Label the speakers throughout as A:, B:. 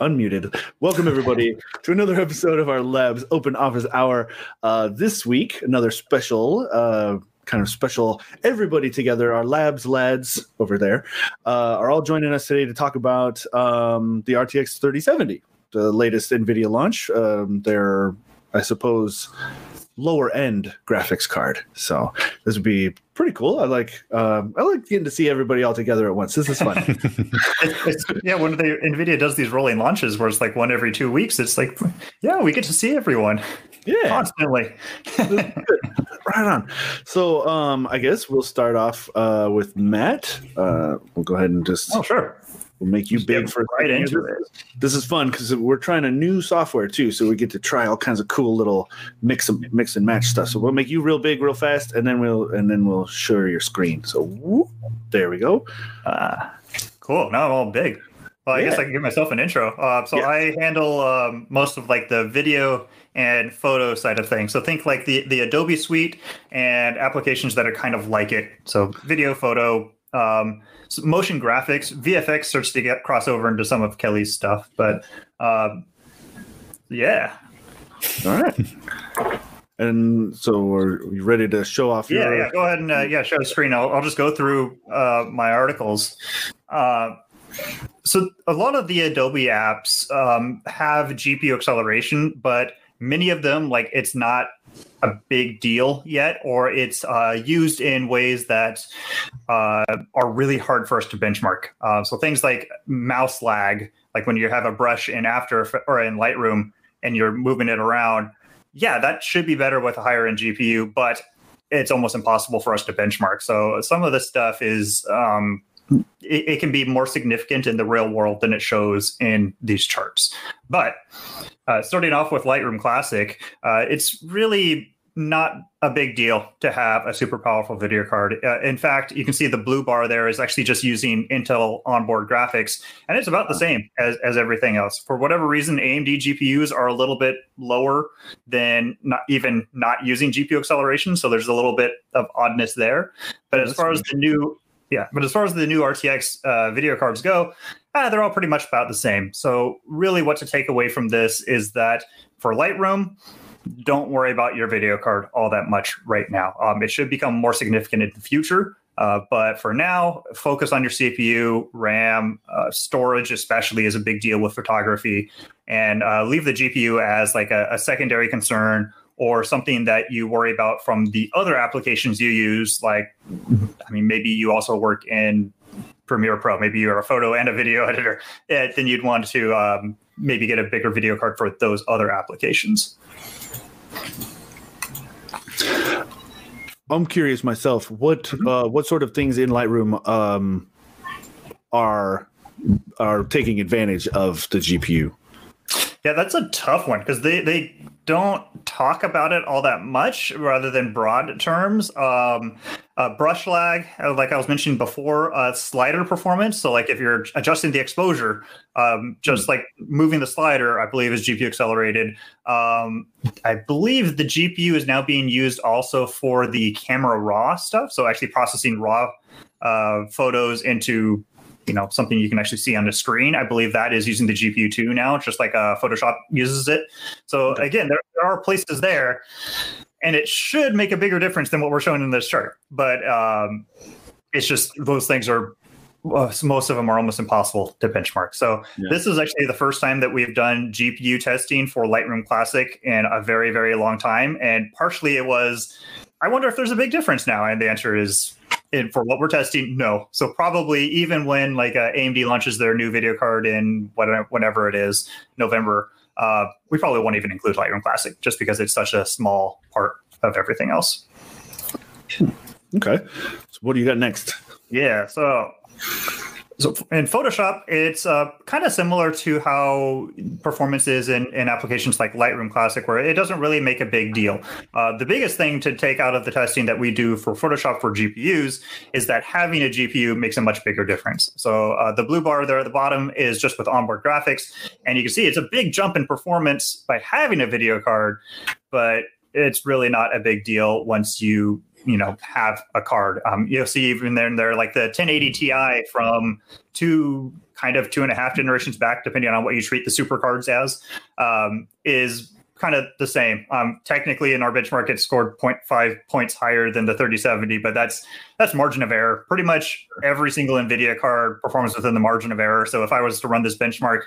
A: unmuted. Welcome everybody to another episode of our Labs Open Office Hour. Uh, this week, another special, uh, kind of special. Everybody together, our Labs lads over there, uh, are all joining us today to talk about um, the RTX 3070, the latest NVIDIA launch. Um, they're, I suppose, lower end graphics card. So this would be pretty cool. I like um, I like getting to see everybody all together at once. This is fun.
B: it's, it's, yeah, when they Nvidia does these rolling launches, where it's like one every two weeks, it's like, yeah, we get to see everyone.
A: Yeah,
B: constantly.
A: right on. So um, I guess we'll start off uh, with Matt. Uh, we'll go ahead and just
B: oh sure
A: We'll make you Just big for
B: right into it.
A: This is fun because we're trying a new software too, so we get to try all kinds of cool little mix and mix and match stuff. So we'll make you real big, real fast, and then we'll and then we'll show your screen. So whoop, there we go.
B: Uh, cool. Now I'm all big. Well, I yeah. guess I can give myself an intro. Uh, so yeah. I handle um, most of like the video and photo side of things. So think like the the Adobe suite and applications that are kind of like it. So video, photo, um, so motion graphics, VFX starts to get crossover into some of Kelly's stuff, but um, yeah.
A: All right. And so, are you ready to show off?
B: Your... Yeah, yeah. Go ahead and uh, yeah, show the screen. I'll, I'll just go through uh, my articles. Uh, so, a lot of the Adobe apps um, have GPU acceleration, but many of them, like, it's not a big deal yet, or it's uh, used in ways that uh, are really hard for us to benchmark. Uh, so things like mouse lag, like when you have a brush in After or in Lightroom and you're moving it around, yeah, that should be better with a higher end GPU, but it's almost impossible for us to benchmark. So some of this stuff is um, it, it, can be more significant in the real world than it shows in these charts. But uh, starting off with Lightroom Classic, uh, it's really not a big deal to have a super powerful video card. Uh, in fact, you can see the blue bar there is actually just using Intel onboard graphics, and it's about the same as, as everything else. For whatever reason, AMD GPUs are a little bit lower than not even not using GPU acceleration, so there's a little bit of oddness there. But as far as the new yeah, but as far as the new RTX uh, video cards go, uh, they're all pretty much about the same. So really, what to take away from this is that for Lightroom, don't worry about your video card all that much right now. Um, it should become more significant in the future. Uh, but for now, focus on your CPU, RAM, uh, storage, especially is a big deal with photography, and uh, leave the GPU as like a, a secondary concern or something that you worry about from the other applications you use like i mean maybe you also work in premiere pro. Maybe you're a photo and a video editor eh, then you'd want to um, maybe get a bigger video card for those other applications.
A: I'm curious myself what mm-hmm. uh, what sort of things in lightroom um, are are taking advantage of the gpu
B: yeah, that's a tough one because they they don't talk about it all that much rather than broad terms. Um, uh, brush lag, uh, like I was mentioning before, uh, slider performance. So, like if you're adjusting the exposure, um, just like moving the slider, I believe is GPU accelerated. Um, I believe the GPU is now being used also for the camera raw stuff. So, actually processing raw uh, photos into you know something you can actually see on the screen. I believe that is using the GPU too now, just like uh, Photoshop uses it. So again, there, there, are places there, and it should make a bigger difference than what we're showing in this chart. But um, it's just those things are uh, most of them are almost impossible to benchmark. So yeah. this is actually the first time that we've done GPU testing for Lightroom Classic in a very very long time, and partially it was. I wonder if there's a big difference now, and the answer is and for what we're testing, no. So probably even when like uh, AMD launches their new video card in whatever, whenever it is, November, uh, we probably won't even include Lightroom Classic just because it's such a small part of everything else.
A: Okay. So what do you got next?
B: Yeah. So so in Photoshop, it's uh, kind of similar to how performance is in, in applications like Lightroom Classic, where it doesn't really make a big deal. Uh, the biggest thing to take out of the testing that we do for Photoshop for GPUs is that having a GPU makes a much bigger difference. So uh, the blue bar there at the bottom is just with onboard graphics, and you can see it's a big jump in performance by having a video card, but it's really not a big deal once you you know have a card. Um, you'll see even there, there like the 1080 Ti from two kind of two and a half generations back, depending on what you treat the super cards as, um, is kind of the same. Um, technically, in our benchmark, it scored 0.5 points higher than the 3070, but that's that's margin of error. Pretty much every single NVIDIA card performs within the margin of error. So if I was to run this benchmark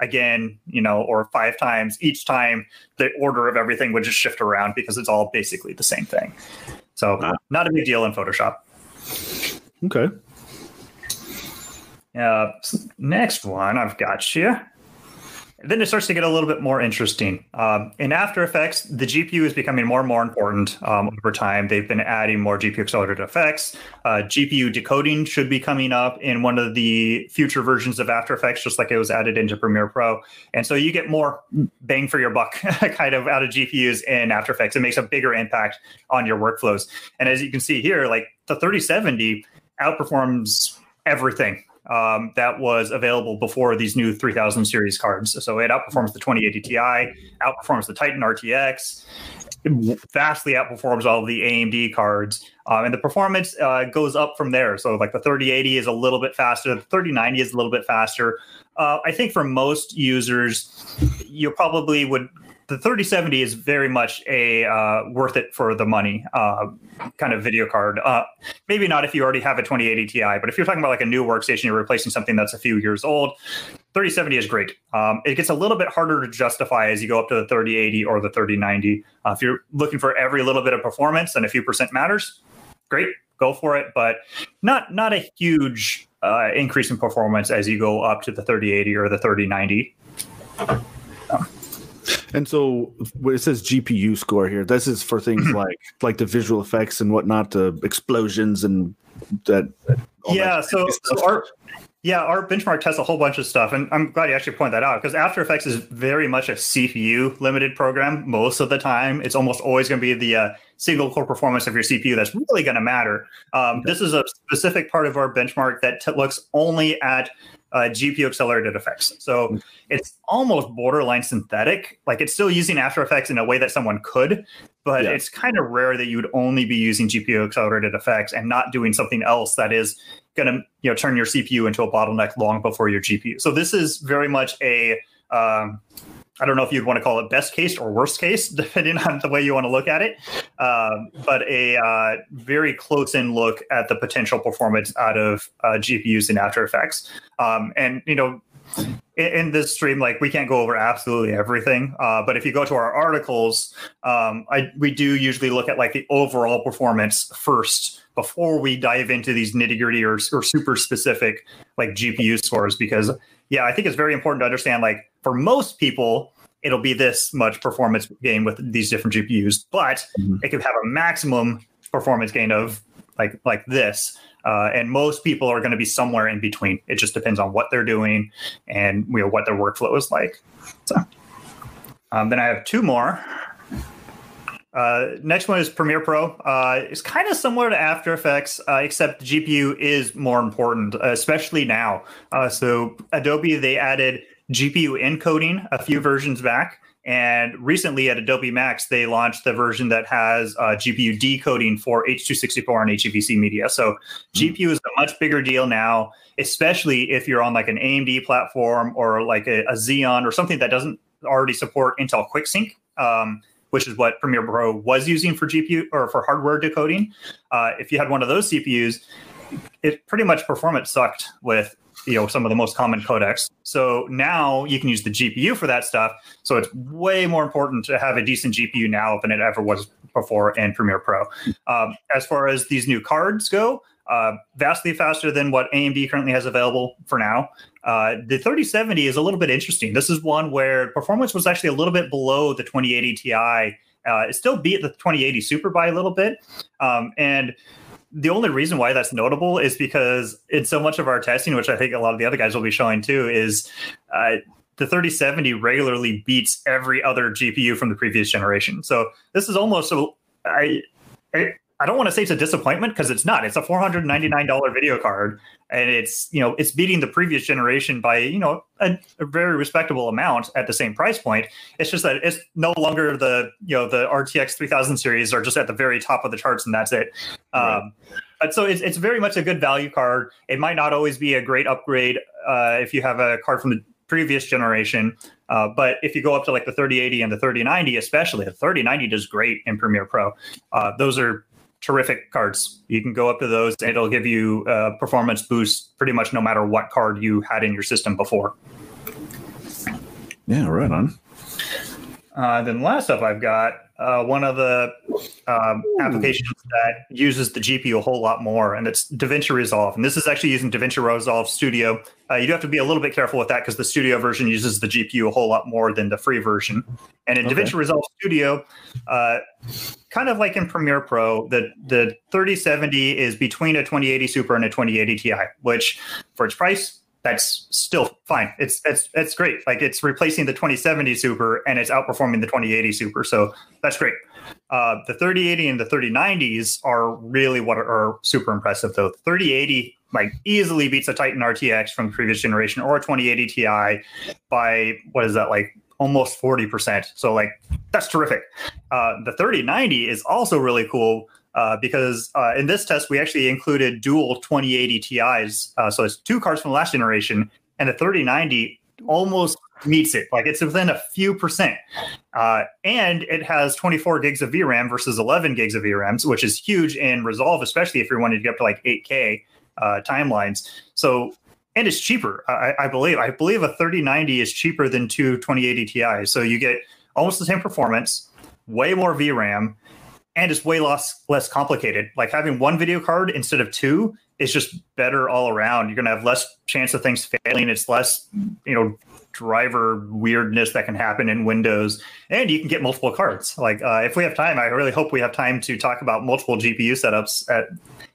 B: again, you know, or five times, each time the order of everything would just shift around because it's all basically the same thing. So not a big deal in Photoshop.
A: Okay.
B: Uh, next one I've got you then it starts to get a little bit more interesting. Um, in After Effects, the GPU is becoming more and more important um, over time. They've been adding more GPU accelerated effects. Uh, GPU decoding should be coming up in one of the future versions of After Effects, just like it was added into Premiere Pro. And so you get more bang for your buck kind of out of GPUs in After Effects. It makes a bigger impact on your workflows. And as you can see here, like the 3070 outperforms everything um, that was available before these new 3000 series cards. So it outperforms the 2080 Ti, outperforms the Titan RTX, vastly outperforms all of the AMD cards. Um, and the performance uh, goes up from there. So like the 3080 is a little bit faster, the 3090 is a little bit faster. Uh, I think for most users, you probably would the 3070 is very much a uh, worth it for the money uh, kind of video card. Uh, maybe not if you already have a 2080 Ti, but if you're talking about like a new workstation, you're replacing something that's a few years old. 3070 is great. Um, it gets a little bit harder to justify as you go up to the 3080 or the 3090. Uh, if you're looking for every little bit of performance and a few percent matters, great, go for it. But not not a huge uh, increase in performance as you go up to the 3080 or the 3090.
A: And so when it says GPU score here, this is for things like like the visual effects and whatnot, the explosions and that.
B: yeah.
A: That
B: so, so our yeah, our benchmark tests a whole bunch of stuff, and I'm glad you actually point that out because After Effects is very much a CPU limited program. Most of the time, it's almost always going to be the uh, single core performance of your CPU that's really going to matter. Um, okay. This is a specific part of our benchmark that t- looks only at uh, GPU accelerated effects. So mm. it's almost borderline synthetic. Like it's still using After Effects in a way that someone could, but yeah. it's kind of rare that you would only be using GPU accelerated effects and not doing something else that is going to you know turn your CPU into a bottleneck long before your GPU. So this is very much a um, I don't know if you'd want to call it best case or worst case, depending on the way you want to look at it. Um, but a uh, very close in look at the potential performance out of uh, GPUs in After Effects. Um, and, you know, in, in, this stream, like we can't go over absolutely everything. Uh, but if you go to our articles, um, I, we do usually look at like the overall performance first before we dive into these nitty gritty or, or super specific like GPU scores because yeah, I think it's very important to understand like for most people, it'll be this much performance gain with these different GPUs, but mm-hmm. it could have a maximum performance gain of like like this. Uh, and most people are going to be somewhere in between. It just depends on what they're doing and you know what their workflow is like. So um, then I have two more. Uh, next one is Premiere Pro. Uh, it's kind of similar to After Effects, uh, except the GPU is more important, especially now. Uh, so Adobe they added GPU encoding a few versions back, and recently at Adobe Max they launched the version that has uh, GPU decoding for H264 and HEVC media. So mm-hmm. GPU is a much bigger deal now, especially if you're on like an AMD platform or like a, a Xeon or something that doesn't already support Intel QuickSync. Um, which is what Premiere Pro was using for GPU or for hardware decoding. Uh, if you had one of those CPUs, it pretty much performance sucked with you know some of the most common codecs. So now you can use the GPU for that stuff. So it's way more important to have a decent GPU now than it ever was before in Premiere Pro. Um, as far as these new cards go, uh, vastly faster than what AMD currently has available for now. Uh, the 3070 is a little bit interesting. This is one where performance was actually a little bit below the 2080 Ti. Uh, it still beat the 2080 Super by a little bit. Um, and the only reason why that's notable is because in so much of our testing, which I think a lot of the other guys will be showing too, is uh, the 3070 regularly beats every other GPU from the previous generation. So this is almost a, I, I don't want to say it's a disappointment because it's not. It's a four hundred ninety nine dollar video card, and it's you know it's beating the previous generation by you know a, a, very respectable amount at the same price point. It's just that it's no longer the you know the RTX three thousand series are just at the very top of the charts, and that's it. Right. Um, but so it's, it's very much a good value card. It might not always be a great upgrade uh, if you have a card from the previous generation. Uh, but if you go up to like the 3080 and the 3090, especially the 3090 does great in Premiere Pro. Uh, those are terrific cards. You can go up to those and it'll give you a performance boost pretty much no matter what card you had in your system before.
A: Yeah, right on.
B: Uh, then last up, I've got uh, one of the um, applications that uses the GPU a whole lot more, and it's DaVinci Resolve. And this is actually using DaVinci Resolve Studio. Uh, you do have to be a little bit careful with that because the Studio version uses the GPU a whole lot more than the free version. And in okay. DaVinci Resolve Studio, uh, kind of like in Premiere Pro, the the 3070 is between a 2080 Super and a 2080 Ti, which for its price that's still fine. It's it's it's great. Like it's replacing the 2070 Super and it's outperforming the 2080 Super. So that's great. Uh, the 3080 and the 3090s are really what are, are super impressive though. The 3080 like easily beats a Titan RTX from the previous generation or a 2080 Ti by what is that like almost 40%. So like that's terrific. Uh, the 3090 is also really cool uh, because uh, in this test we actually included dual 2080 Ti's. Uh, so it's two cards from the last generation, and the 3090 almost meets it. Like it's within a few percent, uh, and it has 24 gigs of VRAM versus 11 gigs of VRAM, which is huge in Resolve, especially if you're wanting to get up to like 8K uh, timelines. So and it's cheaper. I, I, believe. I believe a 3090 is cheaper than two 2080 Ti's. So you get almost the same performance, way more VRAM, and it's way less less complicated. Like having one video card instead of two is just better all around. You're gonna have less chance of things failing. It's less, you know, driver weirdness that can happen in Windows, and you can get multiple cards. Like uh, if we have time, I really hope we have time to talk about multiple GPU setups at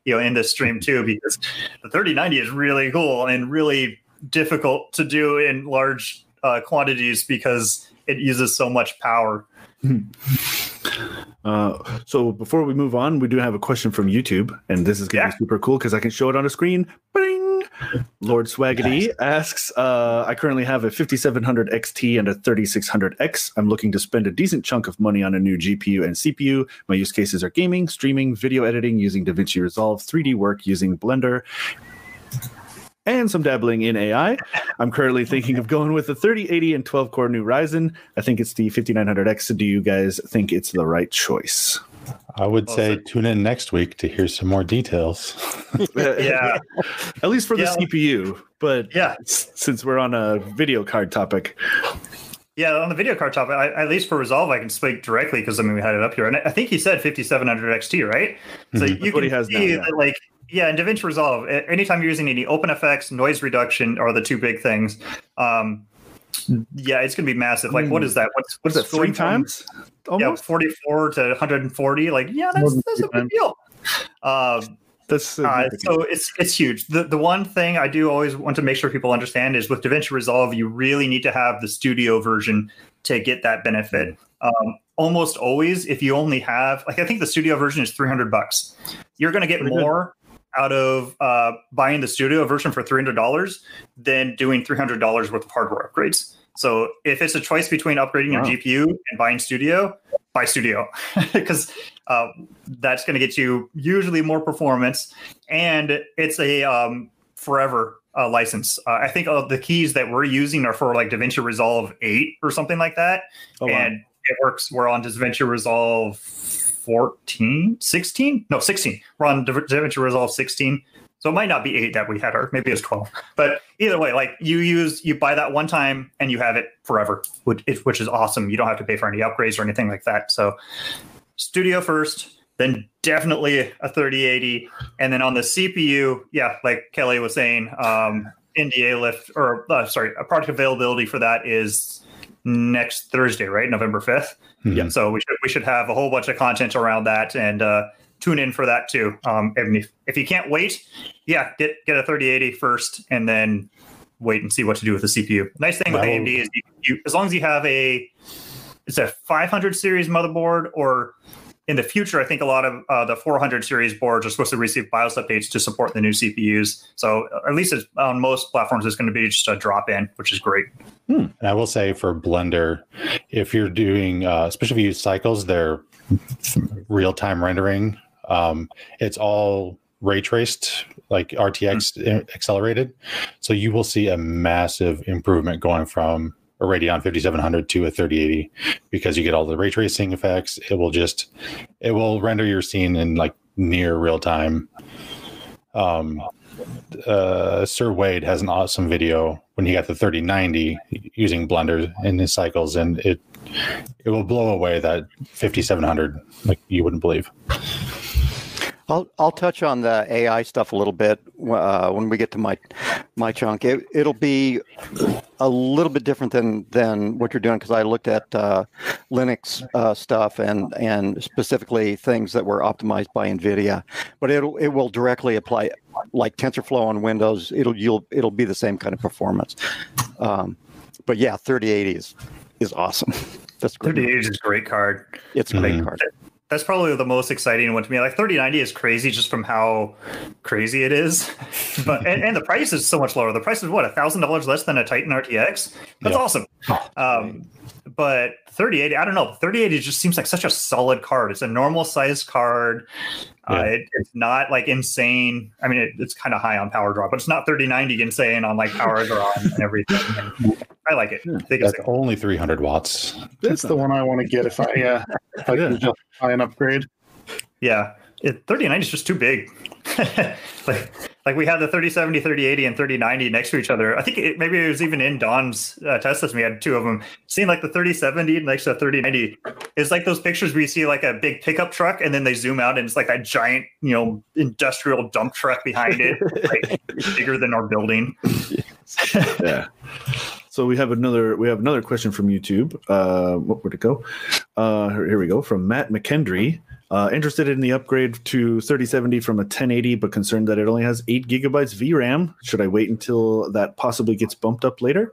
B: you know in this stream too, because the 3090 is really cool and really difficult to do in large uh, quantities because it uses so much power.
A: Uh, so before we move on, we do have a question from YouTube, and this is going to yeah. be super cool because I can show it on a screen. Bing! Lord Swaggity nice. asks, uh, I currently have a 5700 XT and a 3600X. I'm looking to spend a decent chunk of money on a new GPU and CPU. My use cases are gaming, streaming, video editing using DaVinci Resolve, 3D work using Blender, and some dabbling in AI. I'm currently thinking of going with the 3080 and 12 core new Ryzen. I think it's the 5900X. Do you guys think it's the right choice?
C: I would say tune in next week to hear some more details.
B: yeah.
A: At least for the yeah. CPU. But yeah, since we're on a video card topic.
B: Yeah, on the video card topic, I, at least for Resolve, I can speak directly because I mean we had it up here, and I think he said 5700 XT, right? So mm-hmm. you That's can see now, yeah. that like yeah, in DaVinci Resolve, anytime you're using any OpenFX, noise reduction are the two big things. Um, yeah, it's going to be massive. Like, what is that? What's
A: what's that? Three times?
B: Almost? Yeah, 44 to 140. Like, yeah, that's that's a big deal. Um, that's uh, so it's it's huge. The the one thing I do always want to make sure people understand is with DaVinci Resolve, you really need to have the studio version to get that benefit. Um, almost always, if you only have like I think the studio version is 300 bucks, you're going to get Pretty more out of uh, buying the studio version for $300 than doing $300 worth of hardware upgrades. So if it's a choice between upgrading wow. your GPU and buying studio, buy studio because uh, that's going to get you usually more performance and it's a um, forever uh, license. Uh, I think the keys that we're using are for like DaVinci Resolve 8 or something like that. Oh, wow. And it works. We're on DaVinci Resolve 14, 16? No, 16. We're on DaVinci Resolve 16. So it might not be eight that we had, or maybe it's 12. But either way, like you use, you buy that one time and you have it forever, which, which is awesome. You don't have to pay for any upgrades or anything like that. So studio first, then definitely a 3080. And then on the CPU, yeah, like Kelly was saying, um, NDA lift or uh, sorry, a product availability for that is next Thursday, right? November 5th. Mm-hmm. Yeah. So we should we should have a whole bunch of content around that and uh, tune in for that too. Um, and if, if you can't wait, yeah, get get a 3080 first and then wait and see what to do with the CPU. Nice thing with AMD is you, you, as long as you have a it's a 500 series motherboard or in the future, I think a lot of uh, the 400 series boards are supposed to receive BIOS updates to support the new CPUs. So at least on most platforms, it's going to be just a drop in, which is great.
C: Hmm. And I will say for Blender, if you're doing, uh, especially if you use cycles, they're real time rendering. Um, it's all ray traced, like RTX mm-hmm. accelerated. So you will see a massive improvement going from a Radeon 5700 to a 3080 because you get all the ray tracing effects. It will just it will render your scene in like near real time. Um, uh, Sir Wade has an awesome video when he got the 3090 using Blender in his cycles, and it it will blow away that 5700 like you wouldn't believe.
D: I'll I'll touch on the AI stuff a little bit uh, when we get to my my chunk. It, it'll be a little bit different than than what you're doing because I looked at uh, Linux uh, stuff and and specifically things that were optimized by NVIDIA, but it'll it will directly apply like TensorFlow on Windows. It'll you'll it'll be the same kind of performance. Um, but yeah, 3080 is is awesome.
B: That's great. 3080 is a great card.
D: It's a great mm-hmm. card
B: that's probably the most exciting one to me. Like 3090 is crazy just from how crazy it is, but and, and the price is so much lower. The price is what a thousand dollars less than a Titan RTX. That's yeah. awesome. Um, but 38, I don't know. 3080 just seems like such a solid card. It's a normal size card. Uh, yeah. Uh, it, it's not like insane. I mean, it, it's kind of high on power draw, but it's not 3090 insane on like power draw and everything. And I like it.
C: Yeah. I That's only 300 watts.
E: That's the one I want to get if I, uh, if I can just buy an upgrade.
B: Yeah. It, 3090 is just too big. like, like we had the 3070, 3080, and 3090 next to each other. I think it, maybe it was even in Don's uh, test. We had two of them. Seeing like the 3070 next to the 3090 is like those pictures where you see like a big pickup truck and then they zoom out and it's like that giant, you know, industrial dump truck behind it, like bigger than our building.
A: yeah. So we have another we have another question from YouTube. Uh, what would it go? Uh, here, here we go from Matt McKendry. Uh, interested in the upgrade to 3070 from a 1080, but concerned that it only has 8 gigabytes VRAM. Should I wait until that possibly gets bumped up later?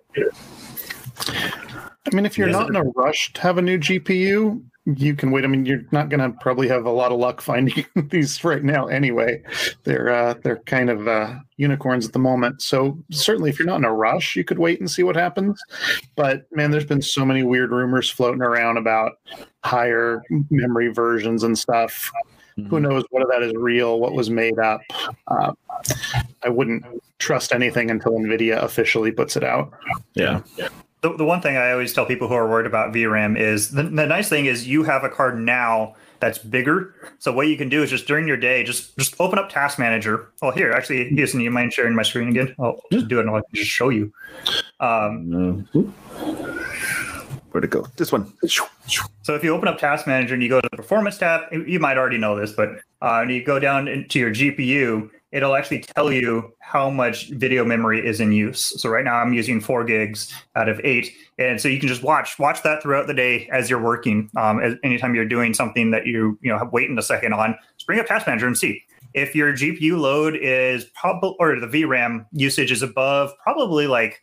E: I mean, if you're not in a rush to have a new GPU, you can wait. I mean, you're not going to probably have a lot of luck finding these right now. Anyway, they're uh, they're kind of uh, unicorns at the moment. So certainly, if you're not in a rush, you could wait and see what happens. But man, there's been so many weird rumors floating around about higher memory versions and stuff. Mm-hmm. Who knows what of that is real? What was made up? Uh, I wouldn't trust anything until Nvidia officially puts it out.
A: Yeah
B: the, the one thing I always tell people who are worried about VRAM is the, the nice thing is you have a card now that's bigger. So what you can do is just during your day, just just open up Task Manager. Oh, here, actually, Houston, you mind sharing my screen again? I'll just do it and I'll just show you. Um,
A: Where'd it go? This one.
B: So if you open up Task Manager and you go to the Performance tab, you might already know this, but uh, and you go down into your GPU, it'll actually tell you how much video memory is in use. So right now I'm using four gigs out of eight, and so you can just watch watch that throughout the day as you're working. Um, as, anytime you're doing something that you you know have waiting a second on, just bring up Task Manager and see if your GPU load is probably or the VRAM usage is above probably like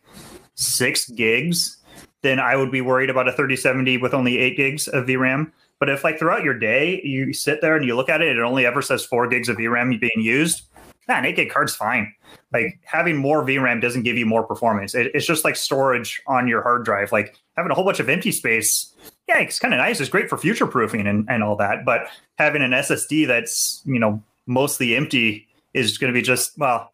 B: six gigs. Then I would be worried about a 3070 with only eight gigs of VRAM. But if like throughout your day you sit there and you look at it, it only ever says four gigs of VRAM being used man, 8 gig card's fine. Like having more VRAM doesn't give you more performance. It, it's just like storage on your hard drive. Like having a whole bunch of empty space, yeah, it's kind of nice. It's great for future proofing and, and all that. But having an SSD that's, you know, mostly empty is going to be just, well,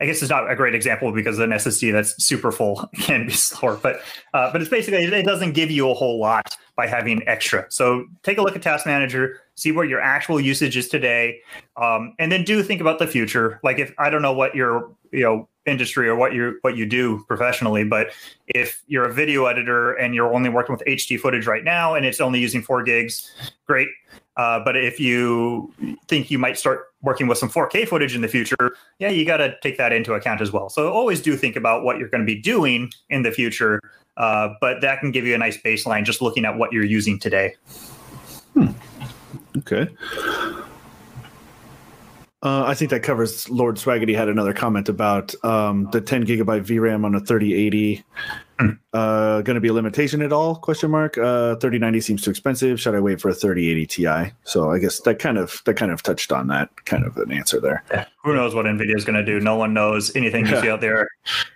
B: I guess it's not a great example because an SSD that's super full can be slower, but uh, but it's basically it doesn't give you a whole lot by having extra. So take a look at Task Manager, see what your actual usage is today, um, and then do think about the future. Like if I don't know what your you know industry or what you what you do professionally, but if you're a video editor and you're only working with HD footage right now and it's only using four gigs, great. Uh, but if you think you might start working with some 4K footage in the future, yeah, you got to take that into account as well. So always do think about what you're going to be doing in the future, uh, but that can give you a nice baseline just looking at what you're using today.
A: Hmm. Okay. Uh, I think that covers. Lord Swaggity had another comment about um, the 10 gigabyte VRAM on a 3080. Uh, going to be a limitation at all? Question mark. Uh, 3090 seems too expensive. Should I wait for a 3080 Ti? So I guess that kind of that kind of touched on that kind of an answer there.
B: Who knows what Nvidia is going to do? No one knows anything you see out there.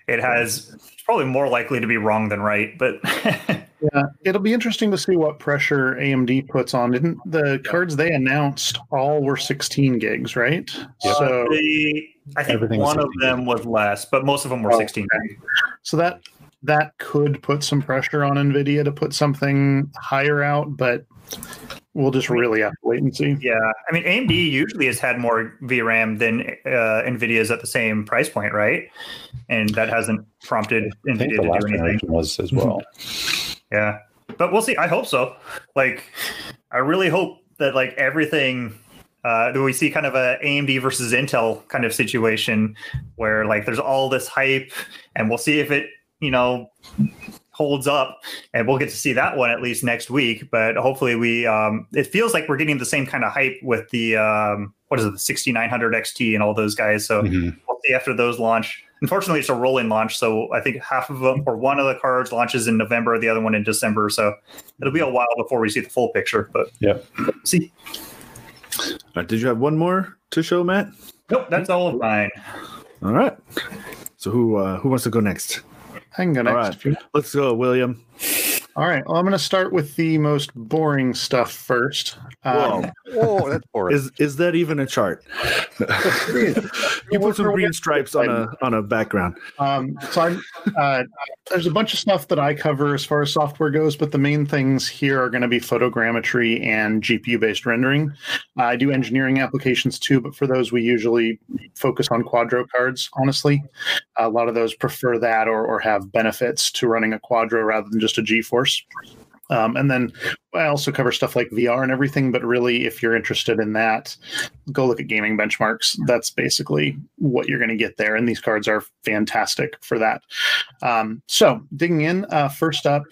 B: It has it's probably more likely to be wrong than right, but
E: Yeah, it'll be interesting to see what pressure AMD puts on. Didn't the cards they announced all were 16 gigs, right?
C: Yep.
E: So,
B: the, I think one of
C: 16
B: them was less, but most of them were
E: Oh,
B: 16.
E: so that that could put some pressure on Nvidia to put something higher out, but we'll just really have to wait and see.
B: Yeah, I mean AMD usually has had more VRAM than uh, Nvidia's at the same price point, right? And that hasn't prompted
C: I think
B: Nvidia
C: the
B: to
C: last
B: do anything.
C: was as well.
B: Yeah, but we'll see. I hope so. Like, I really hope that like everything uh, that we see kind of a AMD versus Intel kind of situation where like there's all this hype, and we'll see if it you know holds up and we'll get to see that one at least next week but hopefully we um it feels like we're getting the same kind of hype with the um what is it the 6900 xt and all those guys so
C: Mhm.
B: we'll see after those launch unfortunately it's a rolling launch so i think half of them or one of the cards launches in november the other one in december so it'll be a while before we see the full picture but
C: yeah
B: see
A: All right, did you have one more to show, Matt?
B: nope that's all of mine
A: All right. So who uh, who wants to go next?
E: I can go
A: All
E: next.
A: right.
E: if you-
A: Let's go, William.
E: All right. Well, I'm going to start with the most boring stuff first.
A: Whoa.
E: Um,
D: Oh, that's boring.
A: Is is that even a chart? you put some green stripes on a on a background.
E: Um, so I'm, uh, there's a bunch of stuff that I cover as far as software goes, but the main things here are going to be photogrammetry and GPU-based rendering. I do engineering applications too, but for those we usually focus on Quadro cards. Honestly, a lot of those prefer that or, or have benefits to running a Quadro rather than just a GeForce. Um, and then I also cover stuff like VR and everything. But really, if you're interested in that, go look at gaming benchmarks. That's basically what you're going to get there. And these cards are fantastic for that. Um, so, digging in, uh, first up,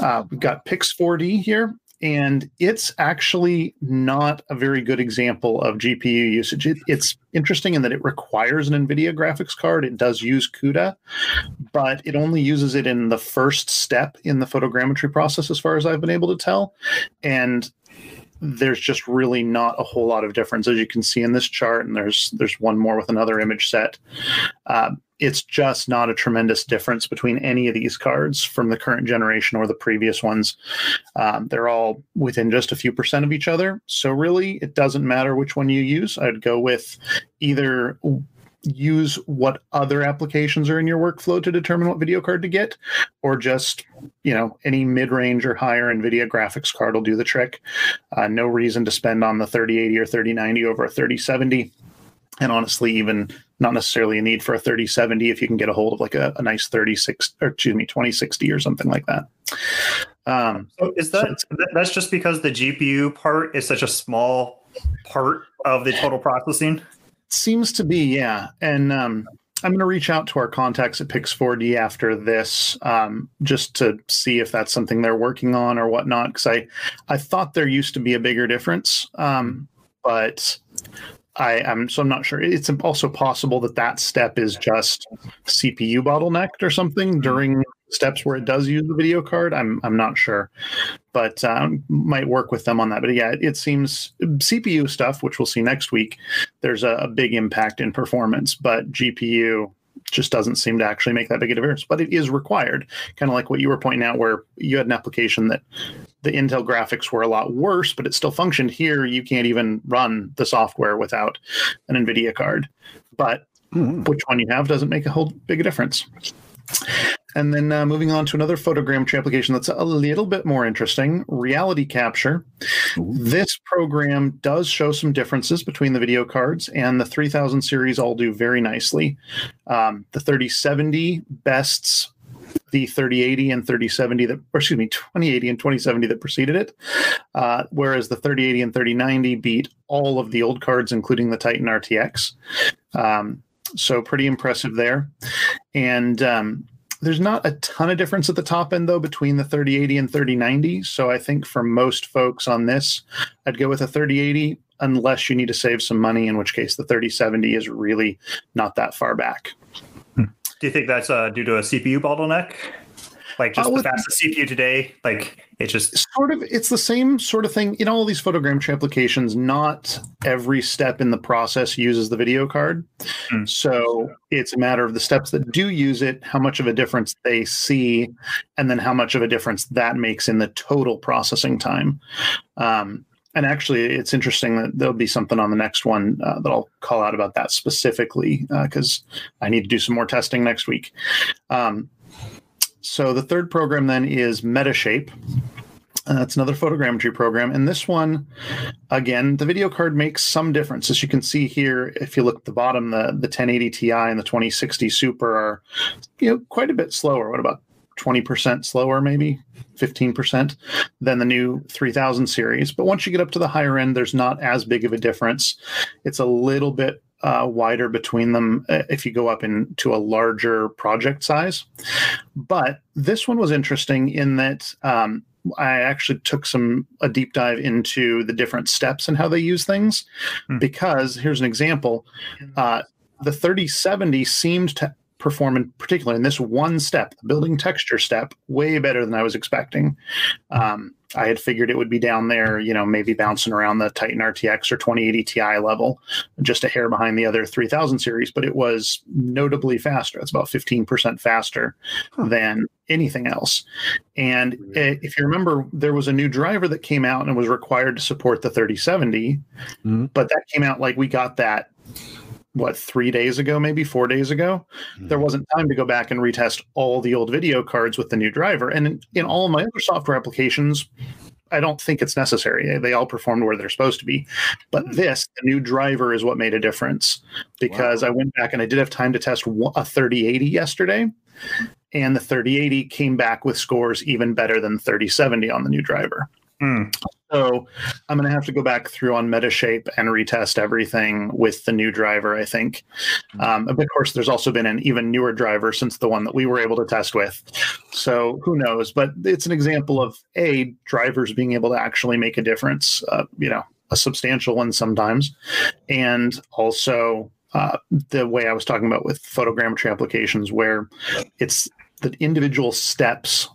E: uh, we've got Pix4D here. And it's actually not a very good example of GPU usage. It, it's interesting in that it requires an NVIDIA graphics card. It does use CUDA, but it only uses it in the first step in the photogrammetry process, as far as I've been able to tell. And there's just really not a whole lot of difference, as you can see in this chart. And there's there's one more with another image set. Um, it's just not a tremendous difference between any of these cards from the current generation or the previous ones. Um, they're all within just a few percent of each other. So really, it doesn't matter which one you use. I'd go with either use what other applications are in your workflow to determine what video card to get or just you know any mid-range or higher nvidia graphics card will do the trick uh, no reason to spend on the 3080 or 3090 over a 3070 and honestly even not necessarily a need for a 3070 if you can get a hold of like a, a nice 36 or excuse me 2060 or something like that um,
B: So is that that- that's just because the GPU part is such a small part of the total processing?
E: Seems to be, yeah. And um, I'm going to reach out to our contacts at Pix4D after this, um, just to see if that's something they're working on or whatnot. Because I, I thought there used to be a bigger difference, um, but I am so I'm not sure. It's also possible that that step is just CPU bottlenecked or something during steps where it does use the video card. I'm I'm not sure, but um, might work with them on that. But yeah, it seems CPU stuff, which we'll see next week. There's a, a big impact in performance, but GPU just doesn't seem to actually make that big a difference. But it is required, kind of like what you were pointing out, where you had an application that the Intel graphics were a lot worse, but it still functioned. Here, you can't even run the software without an NVIDIA card. But which one you have doesn't make a whole big difference. And then uh, moving on to another photogrammetry application that's a little bit more interesting RealityCapture. This program does show some differences between the video cards, and the 3000 series all do very nicely. Um, the 3070 bests the 3080 and 3070 that, or excuse me, 2080 and 2070 that preceded it, uh, whereas the 3080 and 3090 beat all of the old cards, including the Titan RTX. Um, so pretty impressive there. And um, there's not a ton of difference at the top end though between the 3080 and 3090. So I think for most folks on this, I'd go with a 3080 unless you need to save some money, in which case the 3070 is really not that far back.
B: Do you think that's uh, due to a CPU bottleneck? Like just the fastest CPU today. Like it just
E: sort of it's the same sort of thing in all these photogrammetry applications not every step in the process uses the video card
B: Hmm.
E: so it's a matter of the steps that do use it how much of a difference they see and then how much of a difference that makes in the total processing time um, and actually it's interesting that there'll be something on the next one uh, that i'll call out about that specifically because i need to do some more testing next week um, so the third program then is Metashape. Uh, that's another photogrammetry program. And this one, again, the video card makes some difference. As you can see here, if you look at the bottom, the, the 1080 Ti and the 2060 Super are you know quite a bit slower. What about 20% slower, maybe 15% than the new 3000 series. But once you get up to the higher end, there's not as big of a difference. It's a little bit uh, wider between them uh, if you go up into a larger project size. But this one was interesting in that um, I actually took some a deep dive into the different steps and how they use things.
B: Hmm.
E: Because here's an example: uh, the 3070 seemed to perform in particular in this one step, the building texture step, way better than I was expecting. Um, I had figured it would be down there, you know, maybe bouncing around the Titan RTX or 2080 Ti level, just a hair behind the other 3000 series, but it was notably faster. It's about 15% faster than anything else. And i- if you remember, there was a new driver that came out and was required to support the 3070,
A: Mhm.
E: but that came out like we got that. What three days ago, maybe four days ago, hmm. there wasn't time to go back and retest all the old video cards with the new driver. And in, in all my other software applications, I don't think it's necessary. They all performed where they're supposed to be. But hmm. this, the new driver, is what made a difference because I went back and I did have time to test a 3080 yesterday. And the 3080 came back with scores even better than 3070 on the new driver.
B: Hmm.
E: So I'm going to have to go back through on Metashape and retest everything with the new driver, I think. Um, but of course, there's also been an even newer driver since the one that we were able to test with. So who knows? But it's an example of A, drivers being able to actually make a difference, uh, you know, a substantial one sometimes. And also uh, the way I was talking about with photogrammetry applications, where it's the individual steps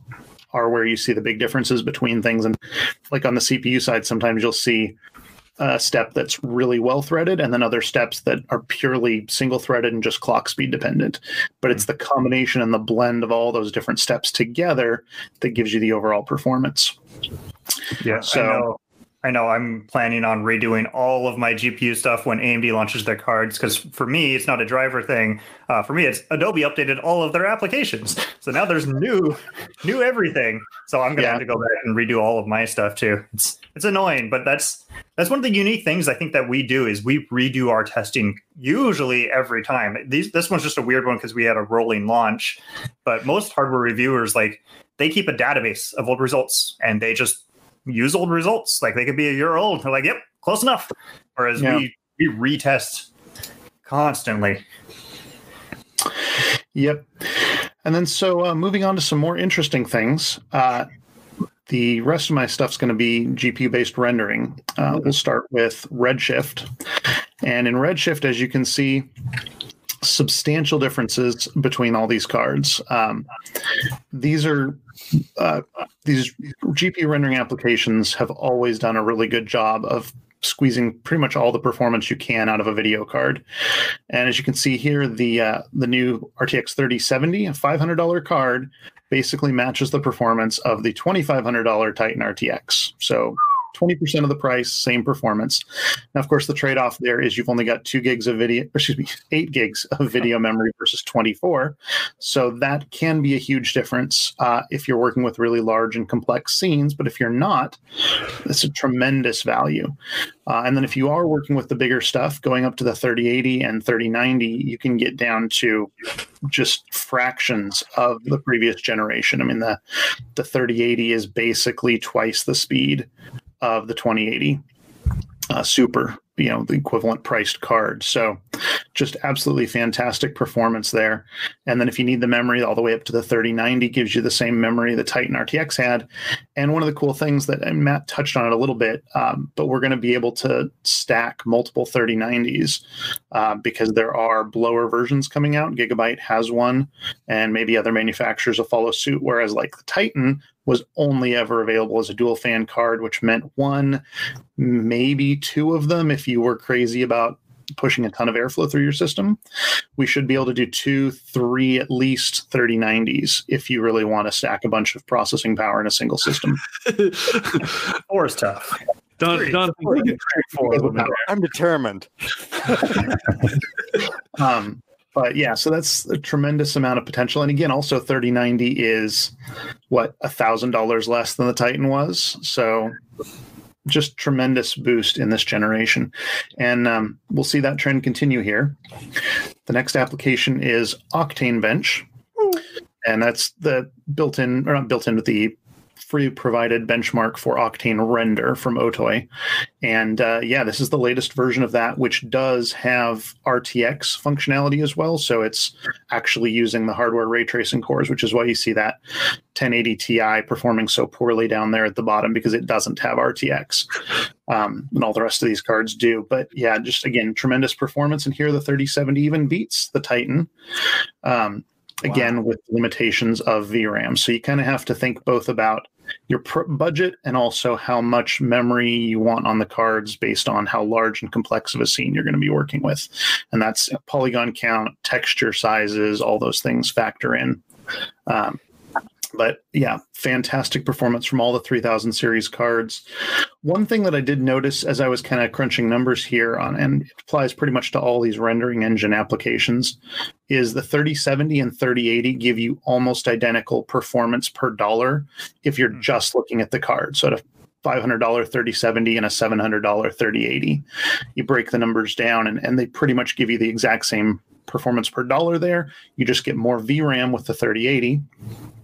E: are where you see the big differences between things. And like on the CPU side, sometimes you'll see a step that's really well threaded and then other steps that are purely single threaded and just clock speed dependent. But it's hmm. the combination and the blend of all those different steps together that gives you the overall performance.
B: Yeah,
E: So-
B: I know. I'm planning on redoing all of my GPU stuff when AMD launches their cards because for me, it's not a driver thing. Uh, for me, it's Adobe updated all of their applications, so now there's new, new everything. So I'm gonna
E: Yeah.
B: have to go back and redo all of my stuff too. It's it's annoying, but that's that's one of the unique things I think that we do is we redo our testing usually every time. These this one's just a weird one because we had a rolling launch, but most hardware reviewers like they keep a database of old results and they just use old results. Like they could be a year old. They're like, yep, close enough. Whereas
E: Yeah.
B: we we retest constantly.
E: Yep. And then, so uh, moving on to some more interesting things. Uh, the rest of my stuff's going to be GPU based rendering. Uh, we'll start with Redshift. And in Redshift, as you can see, substantial differences between all these cards. Um, these are uh, these GPU rendering applications have always done a really good job of squeezing pretty much all the performance you can out of a video card. And as you can see here, the uh, the new RTX 3070, a $500 card, basically matches the performance of the $2,500 Titan RTX. So 20% of the price, same performance. Now, of course, the trade off there is you've only got two gigs of video, excuse me, eight gigs of video memory versus 24. So that can be a huge difference uh, if you're working with really large and complex scenes. But if you're not, it's a tremendous value. Uh, and then if you are working with the bigger stuff, going up to the 3080 and 3090, you can get down to just fractions of the previous generation. I mean, the the 3080 is basically twice the speed of the 2080 uh, Super. You know the equivalent priced card. So just absolutely fantastic performance there. And then if you need the memory all the way up to the 3090 gives you the same memory the titan rtx had. And one of the cool things that matt touched on it a little bit um, but we're going to be able to stack multiple 3090s uh, because there are blower versions coming out. Gigabyte has one and maybe other manufacturers will follow suit whereas like the titan was only ever available as a dual fan card, which meant one, maybe two of them if you were crazy about pushing a ton of airflow through your system. We should be able to do two, three, at least 3090s if you really want to stack a bunch of processing power in a single system.
B: Four is tough.
A: Don, Don,
D: I'm determined.
E: um, but yeah, so that's a tremendous amount of potential. And again, also 3090 is what a thousand dollars less than the Titan was. So just tremendous boost in this generation. And um, we'll see that trend continue here. The next application is Octane Bench. And that's the built in, or not built in, with the free provided benchmark for Octane Render from Otoy. And uh, yeah, this is the latest version of that, which does have RTX functionality as well. So it's actually using the hardware ray tracing cores, which is why you see that 1080 Ti performing so poorly down there at the bottom because it doesn't have RTX. Um, and all the rest of these cards do. But yeah, just again, tremendous performance. And here the 3070 even beats the Titan. Um, again wow. with limitations of VRAM. So you kind of have to think both about your pr- budget and also how much memory you want on the cards based on how large and complex of a scene you're going to be working with. And that's polygon count, texture sizes, all those things factor in. Um, but yeah, fantastic performance from all the 3000 series cards. One thing that I did notice as I was kind of crunching numbers here on, and it applies pretty much to all these rendering engine applications, is the 3070 and 3080 give you almost identical performance per dollar if you're hmm. just looking at the card. So at a $500 3070 and a $700 3080, you break the numbers down and, and they pretty much give you the exact same performance per dollar there. You just get more VRAM with the 3080.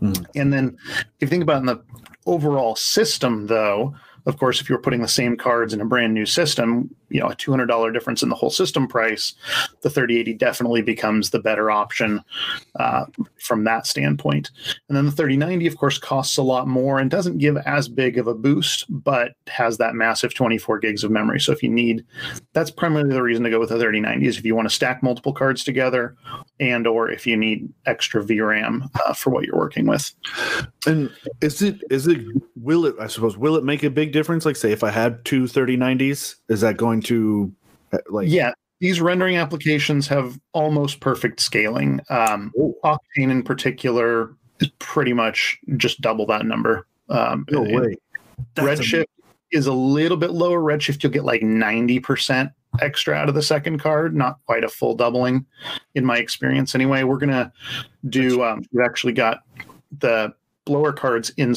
E: Mm. And then if you think about in the overall system, though, of course, if you're putting the same cards in a brand new system, you know, a $200 difference in the whole system price, the 3080 definitely becomes the better option uh, from that standpoint. And then the 3090, of course, costs a lot more and doesn't give as big of a boost, but has that massive 24 gigs of memory. So if you need, that's primarily the reason to go with the 3090 is if you want to stack multiple cards together and or if you need extra VRAM uh, for what you're working with.
A: And is it, is it, will it, I suppose, will it make a big difference? Like say if I had two 3090s, is that going to uh, like
E: yeah these rendering applications have almost perfect scaling. Um, octane in particular is pretty much just double that number. Um,
A: no way.
E: Redshift is a little bit lower. Redshift you'll get like 90% extra out of the second card not quite a full doubling in my experience anyway. We're gonna do um, we've actually got the blower cards in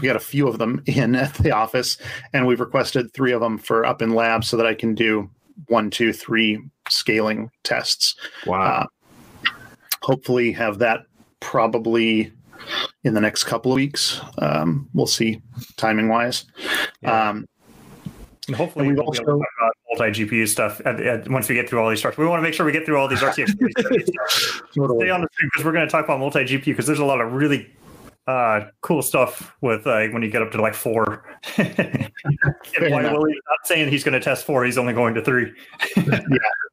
E: we got a few of them in at the office, and we've requested three of them for up in lab so that I can do one, two, three scaling tests.
A: Wow. Uh,
E: hopefully, have that probably in the next couple of weeks. Um, we'll see timing wise. Yeah. Um,
B: and hopefully, and we've we'll also multi GPU stuff at, at, once we get through all these structures. We want to make sure we get through all these RTX. totally. Stay on the stream because we're going to talk about multi GPU because there's a lot of really uh, cool stuff with uh, when you get up to like four. not saying he's going to test four; he's only going to three.
E: yeah,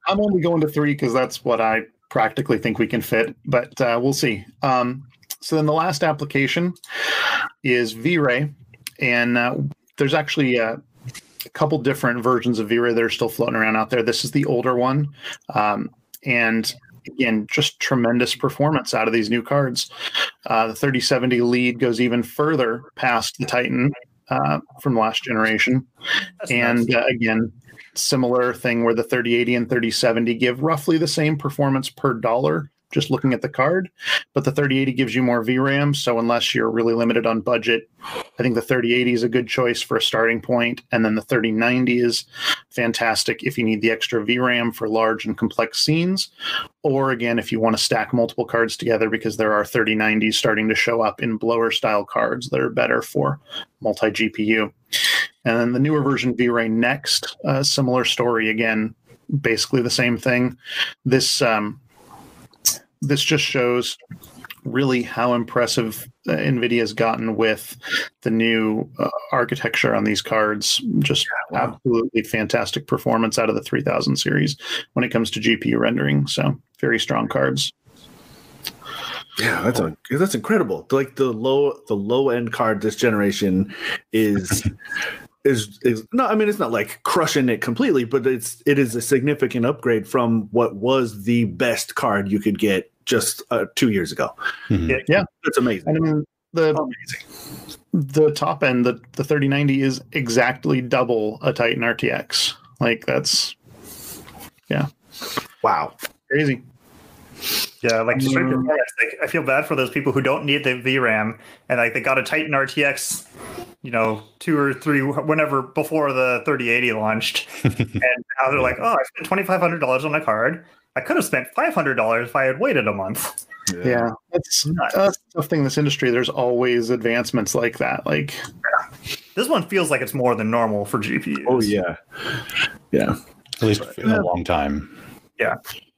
E: I'm only going to three because that's what I practically think we can fit, but uh, we'll see. Um, so then the last application is V-Ray, and uh, there's actually a, a couple different versions of V-Ray that are still floating around out there. This is the older one, um, and again, just tremendous performance out of these new cards. Uh, the 3070 lead goes even further past the Titan uh, from last generation. That's and nice. uh, again, similar thing where the 3080 and 3070 give roughly the same performance per dollar just looking at the card. But the 3080 gives you more VRAM. So unless you're really limited on budget, I think the 3080 is a good choice for a starting point. And then the 3090 is fantastic if you need the extra VRAM for large and complex scenes. Or again, if you want to stack multiple cards together, because there are 3090s starting to show up in blower style cards that are better for multi GPU. and then the newer version V-Ray Next, uh, similar story again, basically the same thing. This um, this just shows really how impressive NVIDIA has gotten with the new uh, architecture on these cards. Just
A: wow.
E: absolutely fantastic performance out of the 3000 series when it comes to GPU rendering. So very strong cards.
A: Yeah, that's a, that's incredible. Like the low the low end card this generation is is is no I mean it's not like crushing it completely, but it's it is a significant upgrade from what was the best card you could get just uh, 2 years ago.
C: Mhm.
E: Yeah.
A: it's amazing.
E: I mean, the
A: Amazing.
E: the top end, the, the 3090 is exactly double a Titan RTX. Like that's yeah
A: Wow.
E: crazy.
B: Yeah, like straight to like I feel bad for those people who don't need the VRAM and like they got a Titan RTX, you know, two or three whenever before the 3080 launched, and now they're like, oh, I spent twenty five hundred dollars on a card. I could have spent five hundred dollars if I had waited a month.
E: Yeah, that's
B: Nuts.
E: that's the tough thing in this industry. There's always advancements like that. Like
B: This one feels like it's more than normal for GPUs.
A: Oh yeah. Yeah.
C: At least in a long time.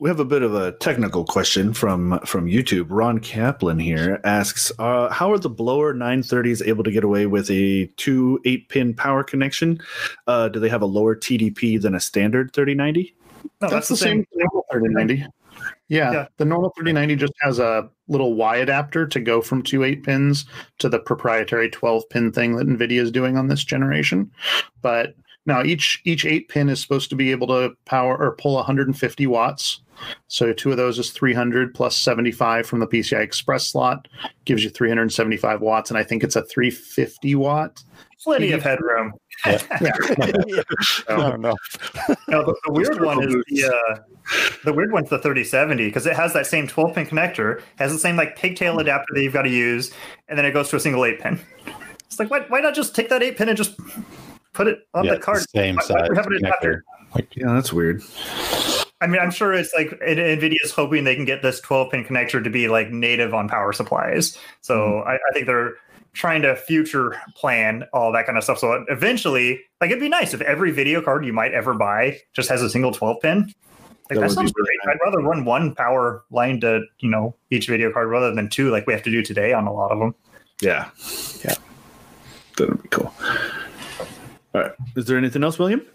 A: We have a bit of a technical question from from YouTube. Ron Kaplan here asks, uh, "How are the blower 930s able to get away with a two eight pin power connection? Uh, do they have a lower TDP than a standard 3090?"
B: no,
E: that's, the same, normal 3090. Yeah,
B: Yeah.
E: the normal 3090 just has a little Y adapter to go from two eight pins to the proprietary 12 pin thing that NVIDIA is doing on this generation. But now each each eight pin is supposed to be able to power or pull 150 watts. So two of those is 300 plus 75 from the PCI Express slot gives you 375 watts, and I think it's a 350 watt.
B: Plenty of headroom.
E: Yeah.
D: I don't know.
B: No, the, the weird one is the uh, the weird one's the 3070 because it has that same 12 pin connector, has the same like pigtail adapter that you've got to use, and then it goes to a single eight pin. It's like why, why not just take that eight pin and just put it on
C: yeah,
B: the card?
C: same
B: Why- why
C: size
B: do we have an adapter?
C: connector.
A: Yeah, that's weird.
B: I mean, I'm sure it's like Nvidia's hoping they can get this 12 pin connector to be like native on power supplies. So mm-hmm. I, I think they're trying to future plan all that kind of stuff. So eventually, like it'd be nice if every video card you might ever buy just has a single 12 pin. Like
A: That
B: that, sounds great. I'd rather run one power line to you know each video card rather than two like we have to do today on a lot of them.
A: Yeah.
E: Yeah.
A: That'd be cool. All right. Is there anything else, William?